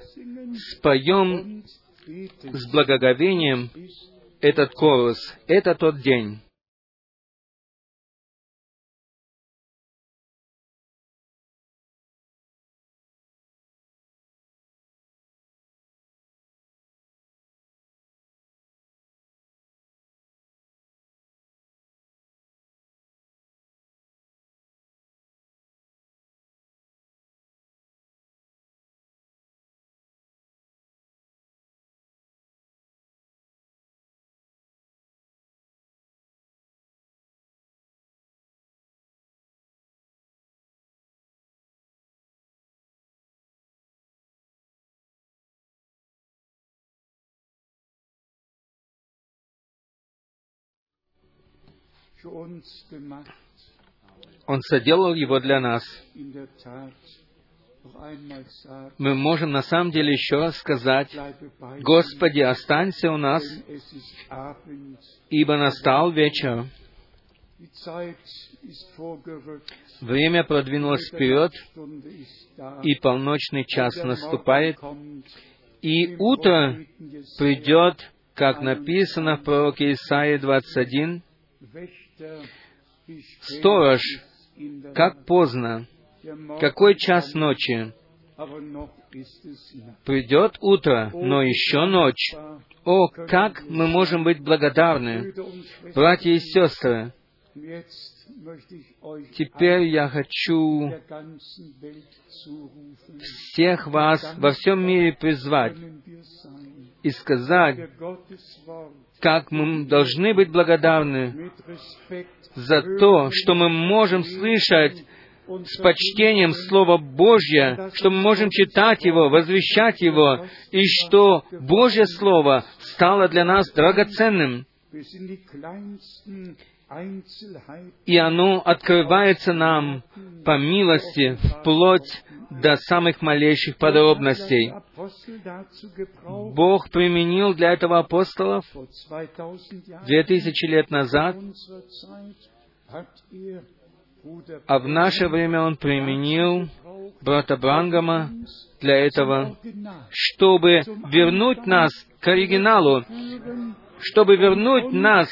споем с благоговением этот корус. Это тот день. Он соделал его для нас. Мы можем на самом деле еще раз сказать, «Господи, останься у нас, ибо настал вечер». Время продвинулось вперед, и полночный час наступает, и утро придет, как написано в пророке Исаии 21, Сторож, как поздно, какой час ночи? Придет утро, но еще ночь. О, как мы можем быть благодарны, братья и сестры! Теперь я хочу всех вас во всем мире призвать и сказать, как мы должны быть благодарны за то, что мы можем слышать с почтением Слово Божье, что мы можем читать его, возвещать его, и что Божье Слово стало для нас драгоценным и оно открывается нам по милости вплоть до самых малейших подробностей. Бог применил для этого апостолов две тысячи лет назад, а в наше время Он применил брата Брангама для этого, чтобы вернуть нас к оригиналу, чтобы вернуть нас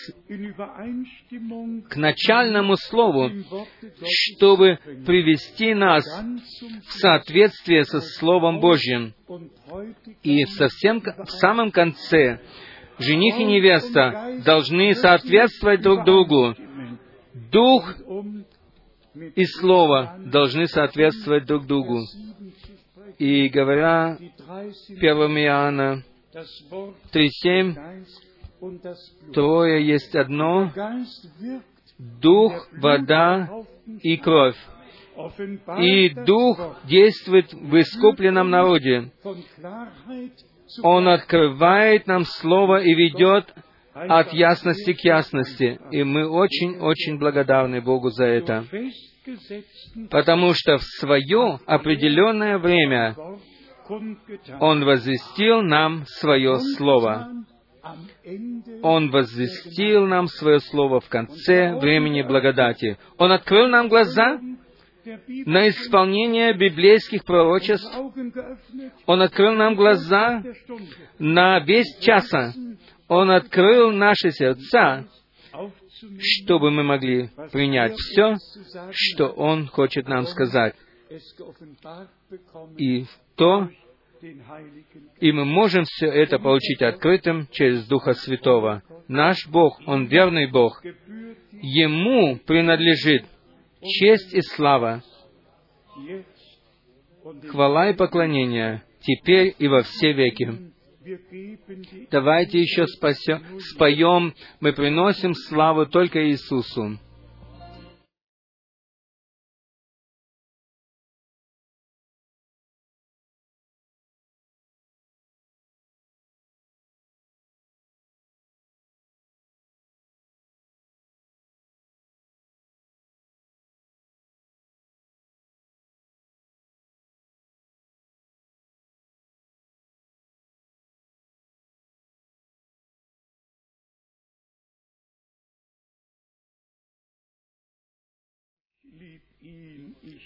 к начальному слову, чтобы привести нас в соответствие со Словом Божьим. И совсем в самом конце жених и невеста должны соответствовать друг другу. Дух и Слово должны соответствовать друг другу. И говоря 1 Иоанна 3.7, Трое есть одно, Дух, вода и кровь. И Дух действует в искупленном народе. Он открывает нам Слово и ведет от ясности к ясности. И мы очень-очень благодарны Богу за это. Потому что в свое определенное время Он возвестил нам свое Слово. Он возвестил нам свое Слово в конце времени благодати. Он открыл нам глаза на исполнение библейских пророчеств. Он открыл нам глаза на весь часа. Он открыл наши сердца, чтобы мы могли принять все, что Он хочет нам сказать. И то, и мы можем все это получить открытым через Духа Святого. Наш Бог, Он верный Бог. Ему принадлежит честь и слава, хвала и поклонение, теперь и во все веки. Давайте еще спасем, споем, мы приносим славу только Иисусу.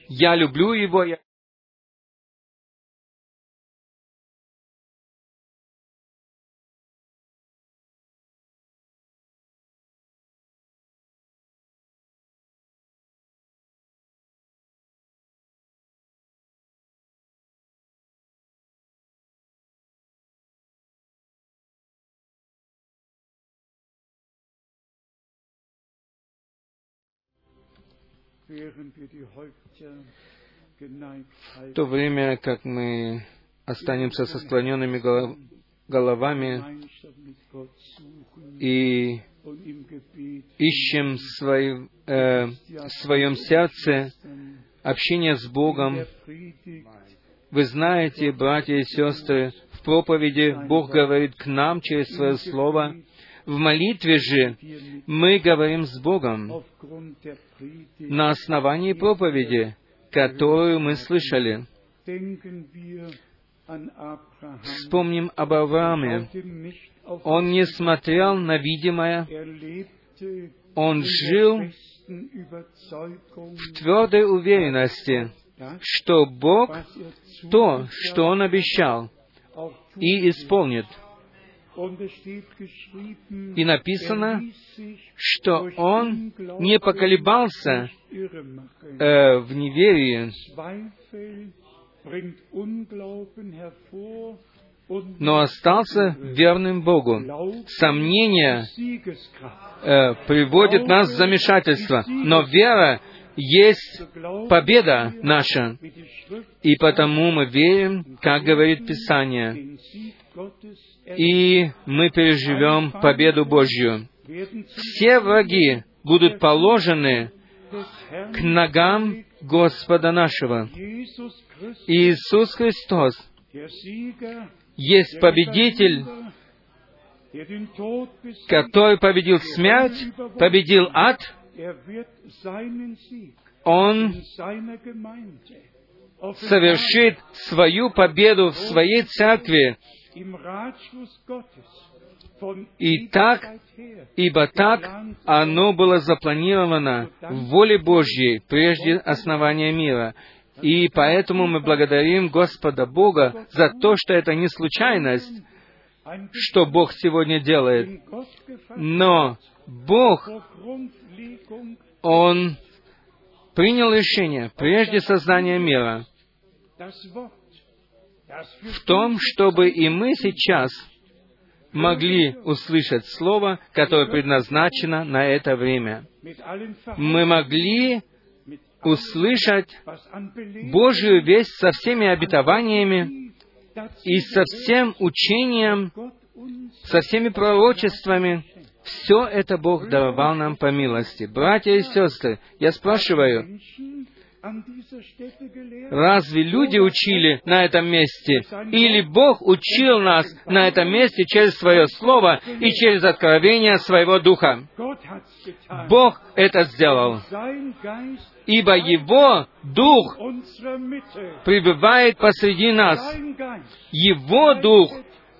Я люблю его, я в то время как мы останемся со склоненными головами и ищем свой, э, в своем сердце общение с Богом. Вы знаете, братья и сестры, в проповеди Бог говорит к нам через Свое Слово. В молитве же мы говорим с Богом на основании проповеди, которую мы слышали. Вспомним об Аврааме. Он не смотрел на видимое, он жил в твердой уверенности, что Бог то, что Он обещал, и исполнит — и написано, что он не поколебался э, в неверии, но остался верным Богу. Сомнение э, приводит нас в замешательство, но вера есть победа наша. И потому мы верим, как говорит Писание, и мы переживем победу Божью. Все враги будут положены к ногам Господа нашего. Иисус Христос есть победитель, который победил смерть, победил ад. Он совершит свою победу в своей церкви и так, ибо так оно было запланировано в воле Божьей прежде основания мира. И поэтому мы благодарим Господа Бога за то, что это не случайность, что Бог сегодня делает. Но Бог, Он принял решение прежде создания мира в том, чтобы и мы сейчас могли услышать Слово, которое предназначено на это время. Мы могли услышать Божью весть со всеми обетованиями и со всем учением, со всеми пророчествами. Все это Бог даровал нам по милости. Братья и сестры, я спрашиваю, Разве люди учили на этом месте? Или Бог учил нас на этом месте через Свое Слово и через откровение Своего Духа? Бог это сделал. Ибо Его Дух пребывает посреди нас. Его Дух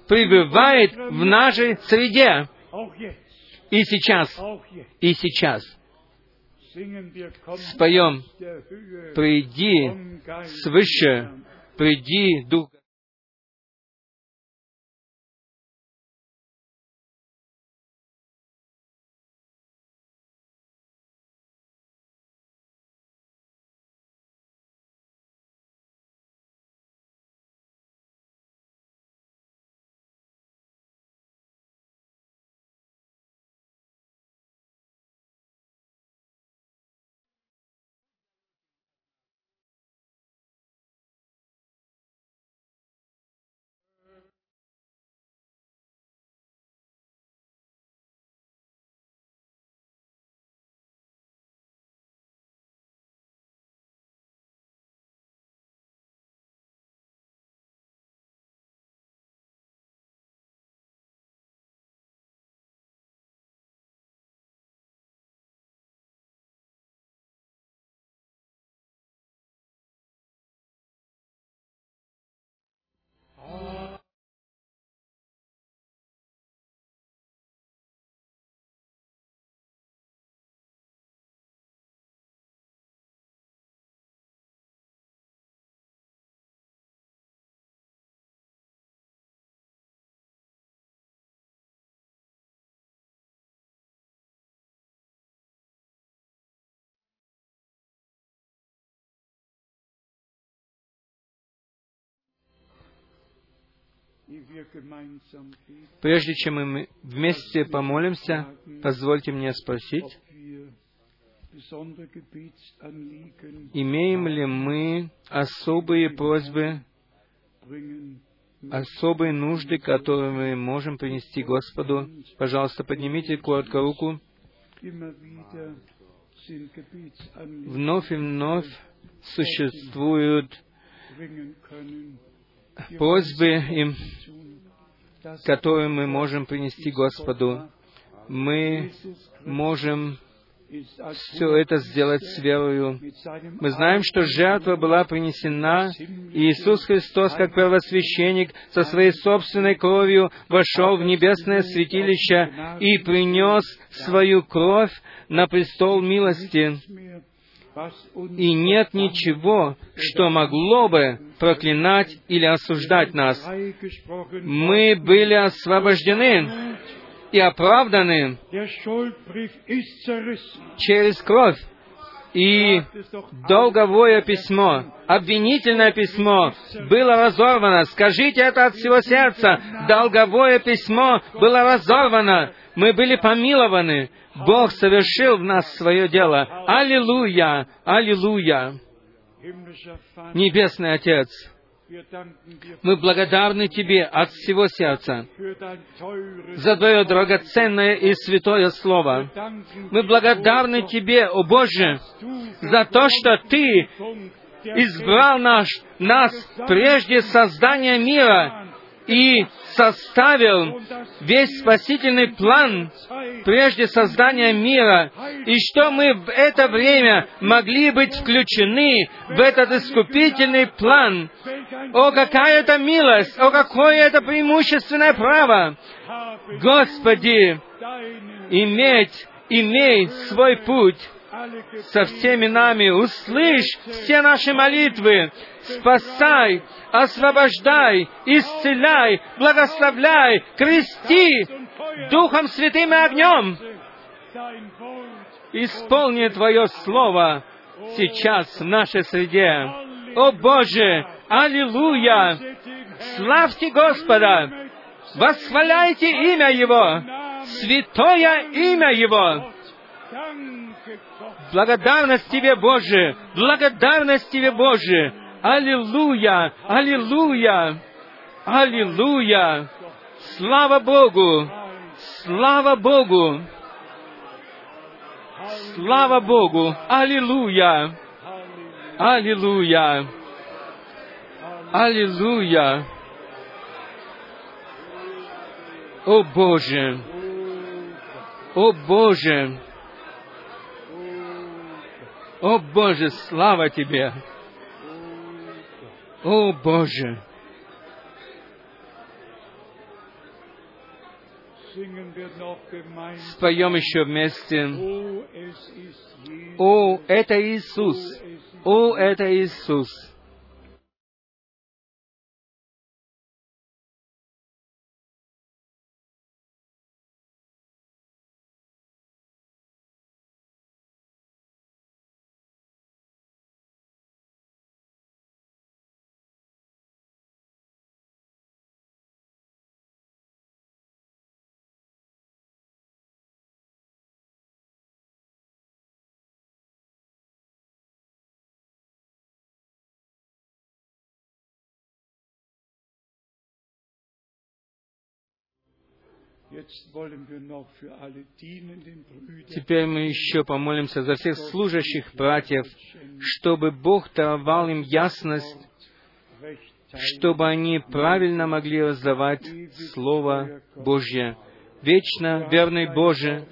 пребывает в нашей среде. И сейчас. И сейчас споем. «Приди свыше, приди, Дух Прежде чем мы вместе помолимся, позвольте мне спросить, имеем ли мы особые просьбы, особые нужды, которые мы можем принести Господу? Пожалуйста, поднимите коротко руку. Вновь и вновь существуют просьбы, им, которые мы можем принести Господу. Мы можем все это сделать с верою. Мы знаем, что жертва была принесена, и Иисус Христос, как первосвященник, со своей собственной кровью вошел в небесное святилище и принес свою кровь на престол милости и нет ничего, что могло бы проклинать или осуждать нас. Мы были освобождены и оправданы через кровь. И долговое письмо, обвинительное письмо было разорвано. Скажите это от всего сердца. Долговое письмо было разорвано. Мы были помилованы. Бог совершил в нас свое дело. Аллилуйя! Аллилуйя! Небесный Отец, мы благодарны Тебе от всего сердца за Твое драгоценное и святое Слово. Мы благодарны Тебе, о Боже, за то, что Ты избрал наш, нас прежде создания мира и составил весь спасительный план прежде создания мира, и что мы в это время могли быть включены в этот искупительный план. О, какая это милость! О, какое это преимущественное право! Господи, иметь, иметь свой путь со всеми нами, услышь все наши молитвы, спасай, освобождай, исцеляй, благословляй, крести Духом Святым и огнем. Исполни Твое Слово сейчас в нашей среде. О Боже, аллилуйя! Славьте Господа! Восхваляйте имя Его! Святое имя Его! Благодарность Тебе, Боже! Благодарность Тебе, Боже! Аллилуйя! Аллилуйя! Аллилуйя! Слава Богу! Слава Богу! Слава Богу! Аллилуйя! Аллилуйя! Аллилуйя! О Боже! О Боже! О Боже, слава Тебе! О Боже! Споем еще вместе. О, это Иисус! О, это Иисус! Теперь мы еще помолимся за всех служащих братьев, чтобы Бог давал им ясность, чтобы они правильно могли раздавать Слово Божье. Вечно верный Боже,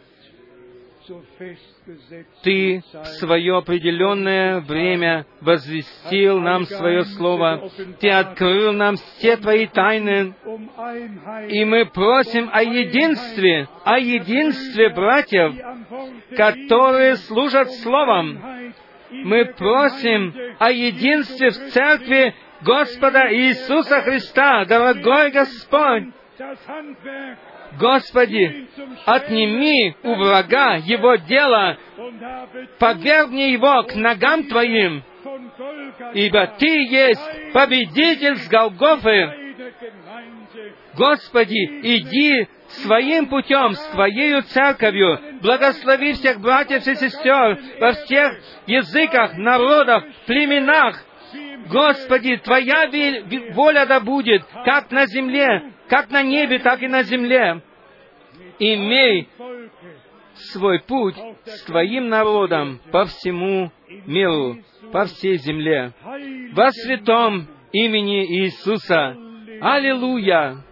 ты в свое определенное время возвестил нам свое Слово. Ты открыл нам все Твои тайны. И мы просим о единстве, о единстве братьев, которые служат Словом. Мы просим о единстве в Церкви Господа Иисуса Христа, дорогой Господь. Господи, отними у врага его дело, подвергни его к ногам Твоим, ибо Ты есть победитель с Голгофы. Господи, иди своим путем, с Твоею церковью, благослови всех братьев и сестер во всех языках, народах, племенах. Господи, Твоя воля да будет, как на земле, как на небе, так и на земле. Имей свой путь с Твоим народом по всему миру, по всей земле. Во святом имени Иисуса. Аллилуйя!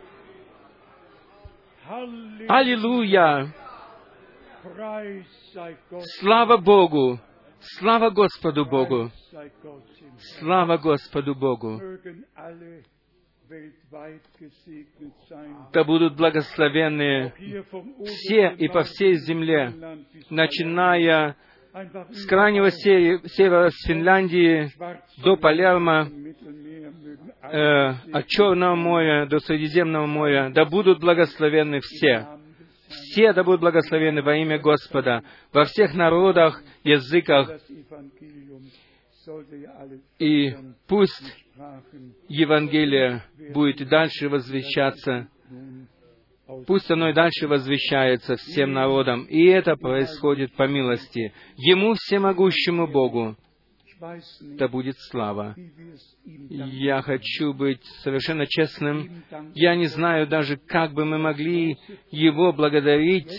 Аллилуйя! Слава Богу! Слава Господу Богу! Слава Господу Богу! Да будут благословенны все и по всей земле, начиная с крайнего севера, с Финляндии до Палермо, э, от Черного моря до Средиземного моря, да будут благословенны все. Все да будут благословенны во имя Господа, во всех народах, языках. И пусть Евангелие будет и дальше возвещаться. Пусть оно и дальше возвещается всем народам. И это происходит по милости. Ему, всемогущему Богу, да будет слава. Я хочу быть совершенно честным. Я не знаю даже, как бы мы могли Его благодарить,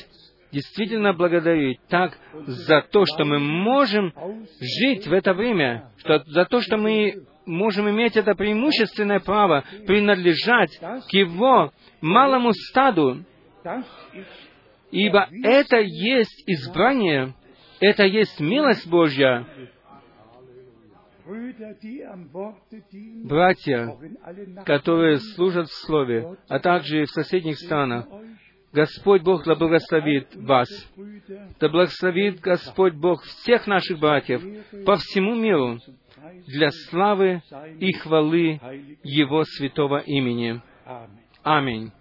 действительно благодарить так за то, что мы можем жить в это время, что, за то, что мы можем иметь это преимущественное право принадлежать к Его малому стаду, ибо это есть избрание, это есть милость Божья. Братья, которые служат в Слове, а также и в соседних странах, Господь Бог да благословит вас. Да благословит Господь Бог всех наших братьев по всему миру для славы и хвалы Его святого имени. Аминь.